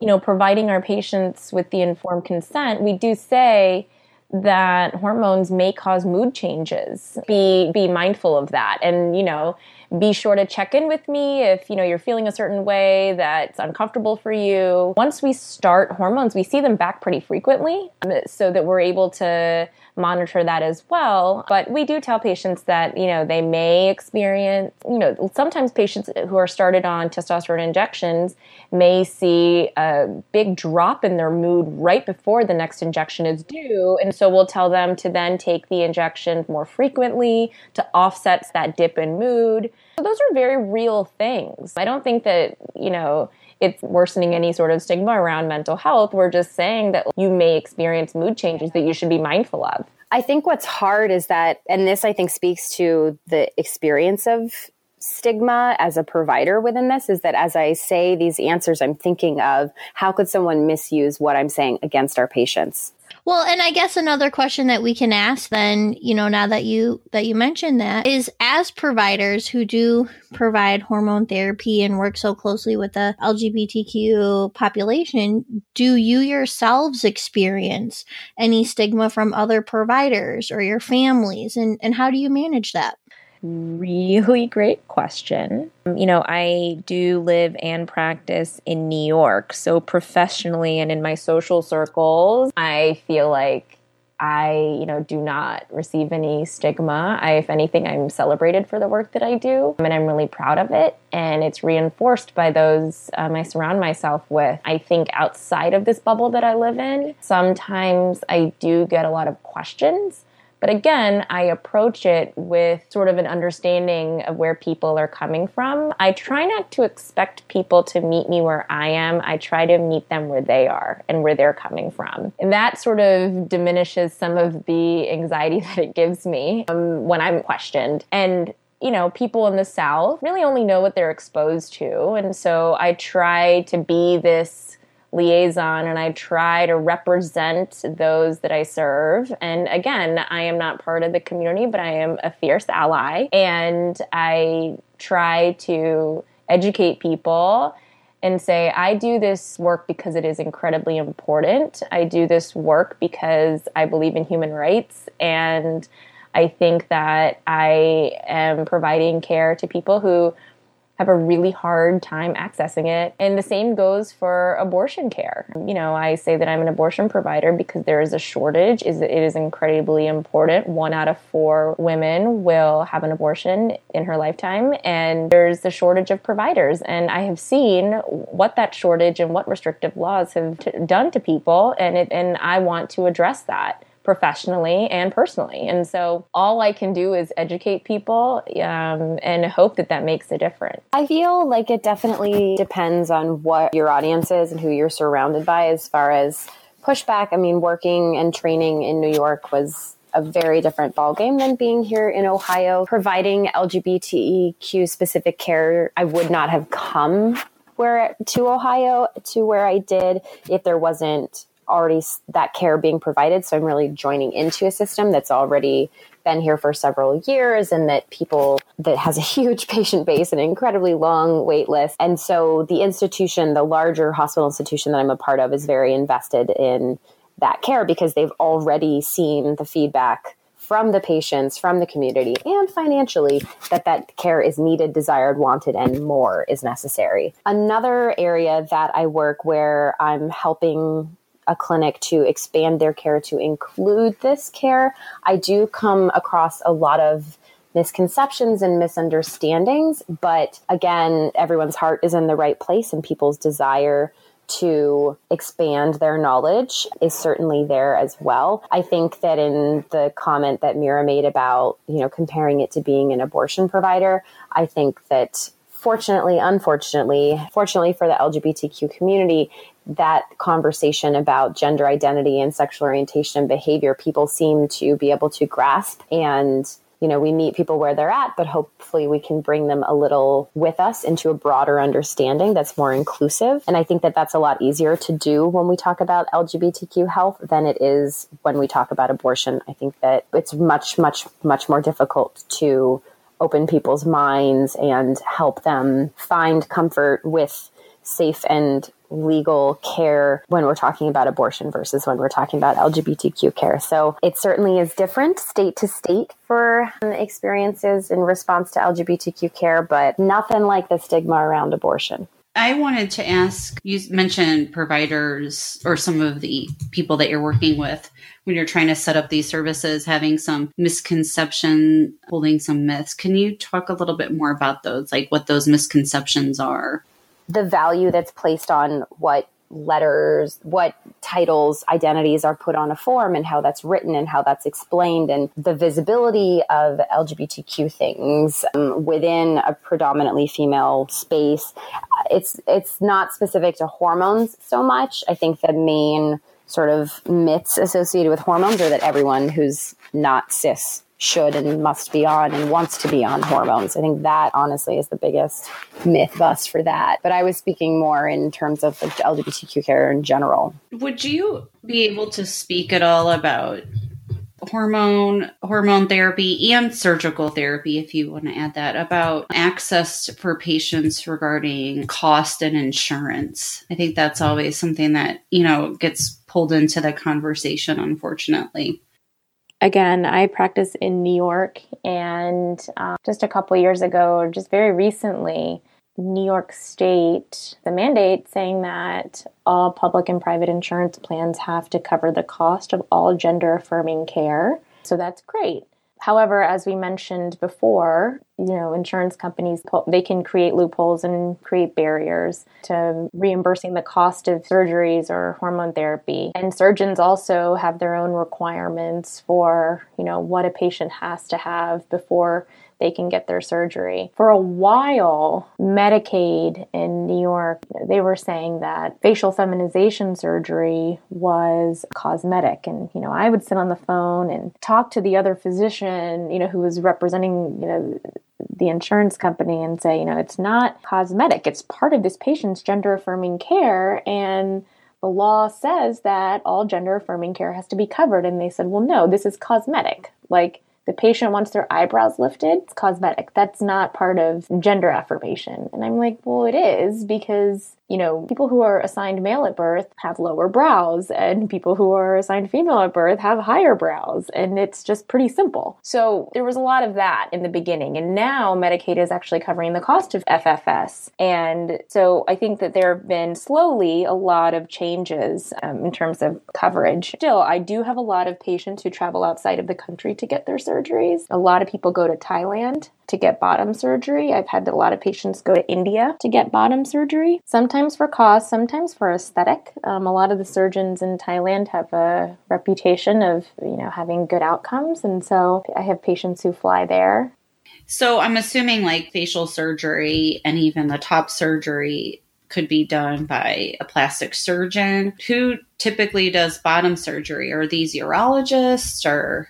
you know, providing our patients with the informed consent, we do say that hormones may cause mood changes. Be be mindful of that. And, you know, be sure to check in with me if you know you're feeling a certain way that's uncomfortable for you. Once we start hormones we see them back pretty frequently um, so that we're able to monitor that as well. But we do tell patients that, you know, they may experience, you know, sometimes patients who are started on testosterone injections may see a big drop in their mood right before the next injection is due. And so we'll tell them to then take the injection more frequently to offset that dip in mood. So those are very real things. I don't think that, you know, it's worsening any sort of stigma around mental health. We're just saying that you may experience mood changes that you should be mindful of. I think what's hard is that, and this I think speaks to the experience of stigma as a provider within this is that as I say these answers, I'm thinking of how could someone misuse what I'm saying against our patients? Well, and I guess another question that we can ask then, you know, now that you that you mentioned that is as providers who do provide hormone therapy and work so closely with the LGBTQ population, do you yourselves experience any stigma from other providers or your families and and how do you manage that? Really great question. You know, I do live and practice in New York. So, professionally and in my social circles, I feel like I, you know, do not receive any stigma. I, if anything, I'm celebrated for the work that I do, and I'm really proud of it. And it's reinforced by those um, I surround myself with. I think outside of this bubble that I live in, sometimes I do get a lot of questions but again, I approach it with sort of an understanding of where people are coming from. I try not to expect people to meet me where I am. I try to meet them where they are and where they're coming from. And that sort of diminishes some of the anxiety that it gives me um, when I'm questioned. And you know, people in the South really only know what they're exposed to. And so I try to be this liaison and I try to represent those that I serve. And again, I am not part of the community, but I am a fierce ally and I try to educate people and say, I do this work because it is incredibly important. I do this work because I believe in human rights and I think that I am providing care to people who have a really hard time accessing it. And the same goes for abortion care. You know, I say that I'm an abortion provider because there is a shortage. Is it is incredibly important. One out of four women will have an abortion in her lifetime, and there's a shortage of providers. And I have seen what that shortage and what restrictive laws have t- done to people, and it, and I want to address that professionally and personally. And so all I can do is educate people um, and hope that that makes a difference. I feel like it definitely depends on what your audience is and who you're surrounded by as far as pushback. I mean, working and training in New York was a very different ballgame than being here in Ohio. Providing LGBTQ specific care, I would not have come where to Ohio to where I did if there wasn't already that care being provided. So I'm really joining into a system that's already been here for several years and that people that has a huge patient base and an incredibly long wait list. And so the institution, the larger hospital institution that I'm a part of is very invested in that care because they've already seen the feedback from the patients, from the community, and financially that that care is needed, desired, wanted, and more is necessary. Another area that I work where I'm helping a clinic to expand their care to include this care, I do come across a lot of misconceptions and misunderstandings. But again, everyone's heart is in the right place and people's desire to expand their knowledge is certainly there as well. I think that in the comment that Meera made about, you know, comparing it to being an abortion provider, I think that fortunately, unfortunately, fortunately for the LGBTQ community, that conversation about gender identity and sexual orientation and behavior, people seem to be able to grasp. And, you know, we meet people where they're at, but hopefully we can bring them a little with us into a broader understanding that's more inclusive. And I think that that's a lot easier to do when we talk about LGBTQ health than it is when we talk about abortion. I think that it's much, much, much more difficult to open people's minds and help them find comfort with safe and legal care when we're talking about abortion versus when we're talking about LGBTQ care. So it certainly is different state to state for um, experiences in response to LGBTQ care, but nothing like the stigma around abortion. I wanted to ask you mentioned providers or some of the people that you're working with when you're trying to set up these services having some misconception, holding some myths. Can you talk a little bit more about those, like what those misconceptions are? The value that's placed on what letters, what titles, identities are put on a form and how that's written and how that's explained and the visibility of LGBTQ things um, within a predominantly female space. It's it's not specific to hormones so much. I think the main sort of myths associated with hormones are that everyone who's not cis should and must be on and wants to be on hormones. I think that honestly is the biggest myth bust for that. But I was speaking more in terms of like LGBTQ care in general. Would you be able to speak at all about hormone hormone therapy and surgical therapy if you want to add that about access for patients regarding cost and insurance i think that's always something that you know gets pulled into the conversation unfortunately again i practice in new york and uh, just a couple years ago just very recently New York State, the mandate saying that all public and private insurance plans have to cover the cost of all gender affirming care. So that's great. However, as we mentioned before, you know, insurance companies they can create loopholes and create barriers to reimbursing the cost of surgeries or hormone therapy. And surgeons also have their own requirements for, you know, what a patient has to have before they can get their surgery. For a while, Medicaid in New York, they were saying that facial feminization surgery was cosmetic. And, you know, I would sit on the phone and talk to the other physician, you know, who was representing, you know, the insurance company and say, you know, it's not cosmetic. It's part of this patient's gender affirming care. And the law says that all gender affirming care has to be covered. And they said, well, no, this is cosmetic. Like, the patient wants their eyebrows lifted, it's cosmetic. That's not part of gender affirmation. And I'm like, well, it is because you know, people who are assigned male at birth have lower brows, and people who are assigned female at birth have higher brows. And it's just pretty simple. So there was a lot of that in the beginning. And now Medicaid is actually covering the cost of FFS. And so I think that there have been slowly a lot of changes um, in terms of coverage. Still, I do have a lot of patients who travel outside of the country to get their surgeries. A lot of people go to Thailand to get bottom surgery. I've had a lot of patients go to India to get bottom surgery, sometimes for cost, sometimes for aesthetic. Um, a lot of the surgeons in Thailand have a reputation of, you know, having good outcomes, and so I have patients who fly there. So I'm assuming like facial surgery and even the top surgery could be done by a plastic surgeon. Who typically does bottom surgery? Are these urologists or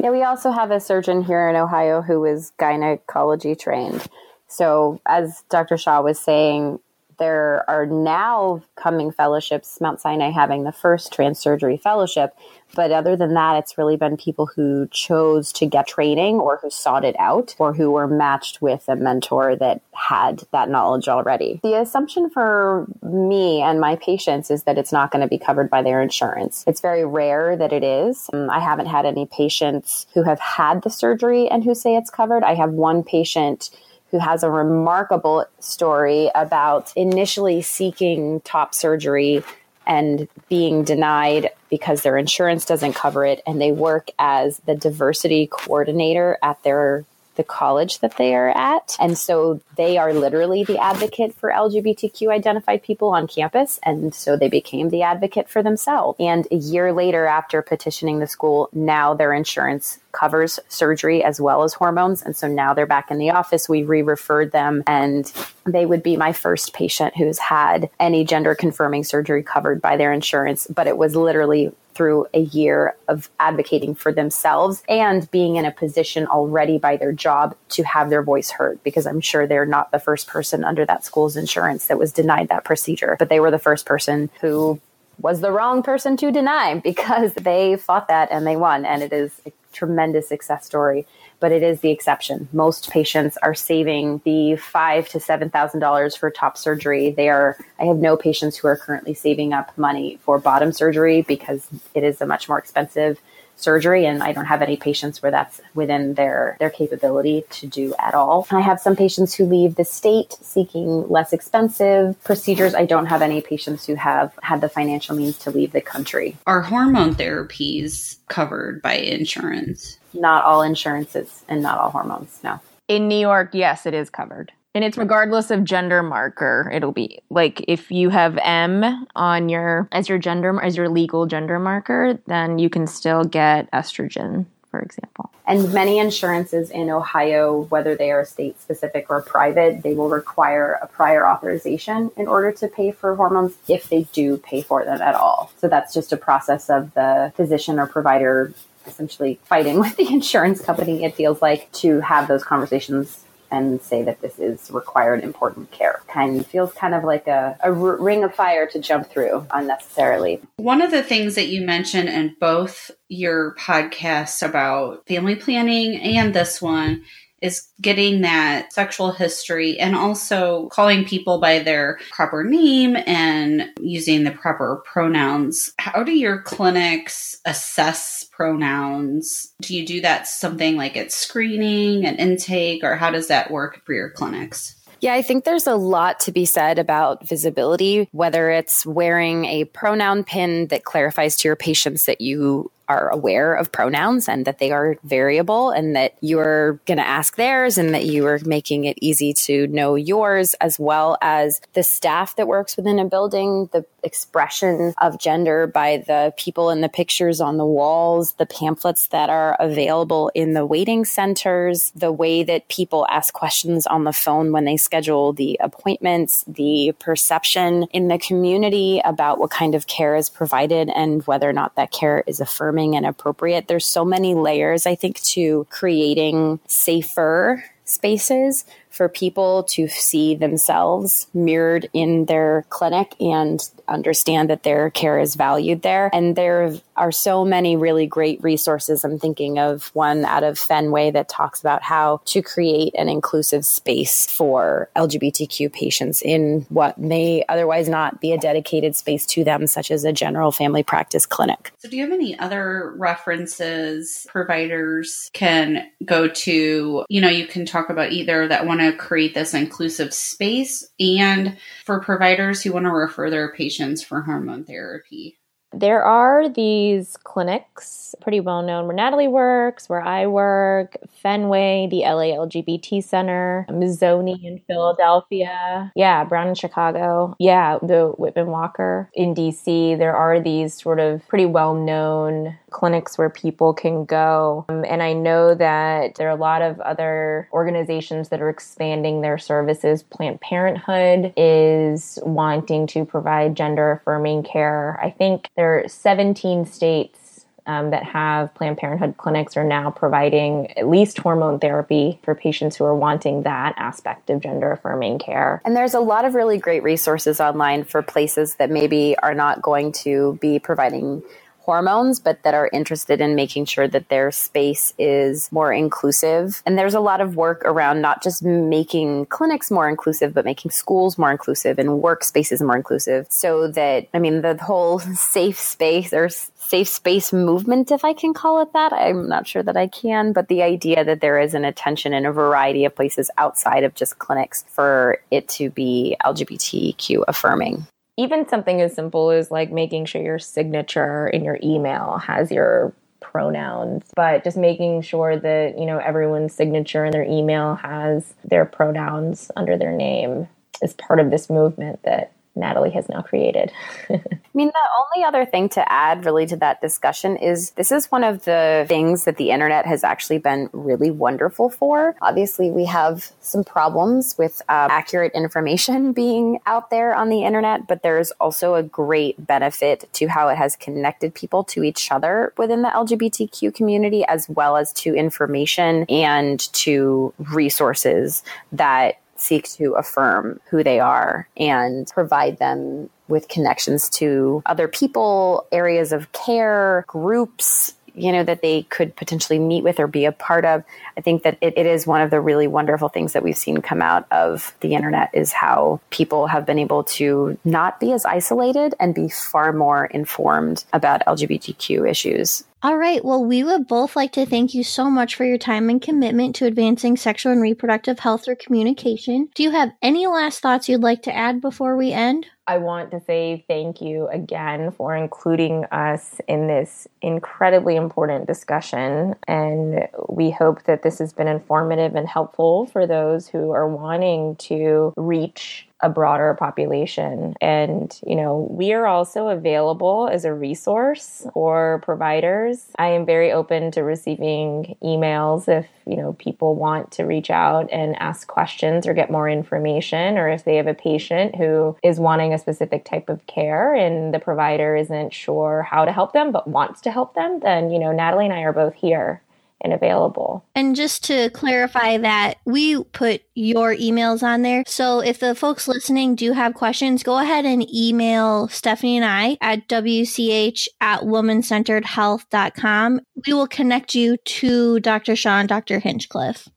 yeah, we also have a surgeon here in Ohio who is gynecology trained. So, as Dr. Shah was saying, there are now coming fellowships, Mount Sinai having the first trans surgery fellowship. But other than that, it's really been people who chose to get training or who sought it out or who were matched with a mentor that had that knowledge already. The assumption for me and my patients is that it's not going to be covered by their insurance. It's very rare that it is. Um, I haven't had any patients who have had the surgery and who say it's covered. I have one patient who has a remarkable story about initially seeking top surgery and being denied because their insurance doesn't cover it and they work as the diversity coordinator at their the college that they are at. And so they are literally the advocate for LGBTQ identified people on campus. And so they became the advocate for themselves. And a year later, after petitioning the school, now their insurance covers surgery as well as hormones. And so now they're back in the office. We re referred them, and they would be my first patient who's had any gender confirming surgery covered by their insurance. But it was literally through a year of advocating for themselves and being in a position already by their job to have their voice heard because I'm sure they're not the first person under that school's insurance that was denied that procedure, but they were the first person who was the wrong person to deny because they fought that and they won. And it is a tremendous success story but it is the exception. Most patients are saving the five to seven thousand dollars for top surgery. They are. I have no patients who are currently saving up money for bottom surgery because it is a much more expensive surgery and I don't have any patients where that's within their their capability to do at all. I have some patients who leave the state seeking less expensive procedures. I don't have any patients who have had the financial means to leave the country. Are hormone therapies covered by insurance? Not all insurances and not all hormones, no. In New York, yes, it is covered. And it's regardless of gender marker. It'll be like if you have M on your as your gender as your legal gender marker, then you can still get estrogen, for example. And many insurances in Ohio, whether they are state specific or private, they will require a prior authorization in order to pay for hormones if they do pay for them at all. So that's just a process of the physician or provider essentially fighting with the insurance company, it feels like, to have those conversations and say that this is required important care. Kind of feels kind of like a, a ring of fire to jump through unnecessarily. One of the things that you mentioned in both your podcasts about family planning and this one is getting that sexual history and also calling people by their proper name and using the proper pronouns. How do your clinics assess pronouns? Do you do that something like at screening and intake, or how does that work for your clinics? Yeah, I think there's a lot to be said about visibility, whether it's wearing a pronoun pin that clarifies to your patients that you are aware of pronouns and that they are variable and that you're going to ask theirs and that you are making it easy to know yours, as well as the staff that works within a building, the expression of gender by the people in the pictures on the walls, the pamphlets that are available in the waiting centers, the way that people ask questions on the phone when they schedule the appointments, the perception in the community about what kind of care is provided and whether or not that care is affirming and appropriate. There's so many layers, I think, to creating safer spaces for people to see themselves mirrored in their clinic and understand that their care is valued there. And there are so many really great resources. I'm thinking of one out of Fenway that talks about how to create an inclusive space for LGBTQ patients in what may otherwise not be a dedicated space to them, such as a general family practice clinic. So, do you have any other references providers can go to? You know, you can talk about either that want to create this inclusive space and for providers who want to refer their patients for hormone therapy. There are these clinics, pretty well known, where Natalie works, where I work, Fenway, the LA LGBT Center, Mazzoni in Philadelphia, yeah, Brown in Chicago, yeah, the Whitman Walker in DC. There are these sort of pretty well known clinics where people can go. Um, and I know that there are a lot of other organizations that are expanding their services. Planned Parenthood is wanting to provide gender affirming care. I think there are 17 states um, that have Planned Parenthood clinics are now providing at least hormone therapy for patients who are wanting that aspect of gender affirming care. And there's a lot of really great resources online for places that maybe are not going to be providing hormones, but that are interested in making sure that their space is more inclusive. And there's a lot of work around not just making clinics more inclusive, but making schools more inclusive and workspaces more inclusive so that, I mean, the whole safe space or safe space movement, if I can call it that. I'm not sure that I can, but the idea that there is an attention in a variety of places outside of just clinics for it to be LGBTQ affirming even something as simple as like making sure your signature in your email has your pronouns but just making sure that you know everyone's signature in their email has their pronouns under their name is part of this movement that Natalie has now created. I mean, the only other thing to add really to that discussion is this is one of the things that the internet has actually been really wonderful for. Obviously, we have some problems with uh, accurate information being out there on the internet, but there's also a great benefit to how it has connected people to each other within the LGBTQ community, as well as to information and to resources that seek to affirm who they are and provide them with connections to other people, areas of care, groups, you know, that they could potentially meet with or be a part of. I think that it, it is one of the really wonderful things that we've seen come out of the internet is how people have been able to not be as isolated and be far more informed about LGBTQ issues. All right. Well, we would both like to thank you so much for your time and commitment to advancing sexual and reproductive health through communication. Do you have any last thoughts you'd like to add before we end? I want to say thank you again for including us in this incredibly important discussion. And we hope that this has been informative and helpful for those who are wanting to reach a broader population. And, you know, we are also available as a resource for providers. I am very open to receiving emails if, you know, people want to reach out and ask questions or get more information, or if they have a patient who is wanting a specific type of care and the provider isn't sure how to help them but wants to help them, then, you know, Natalie and I are both here and available. And just to clarify that, we put your emails on there. So if the folks listening do have questions, go ahead and email Stephanie and I at wch at womancenteredhealth.com. We will connect you to Dr. Shah, Dr. Hinchcliffe.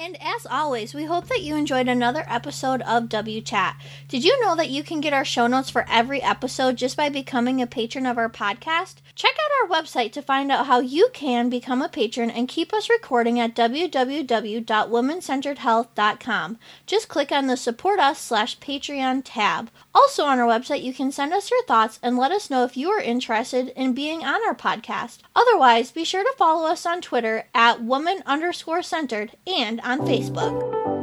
And as always, we hope that you enjoyed another episode of W Chat. Did you know that you can get our show notes for every episode just by becoming a patron of our podcast? Check out our website to find out how you can become a patron and keep us recording at www.womancenteredhealth.com. Just click on the Support Us slash Patreon tab. Also on our website, you can send us your thoughts and let us know if you are interested in being on our podcast. Otherwise, be sure to follow us on Twitter at woman underscore centered and on Facebook.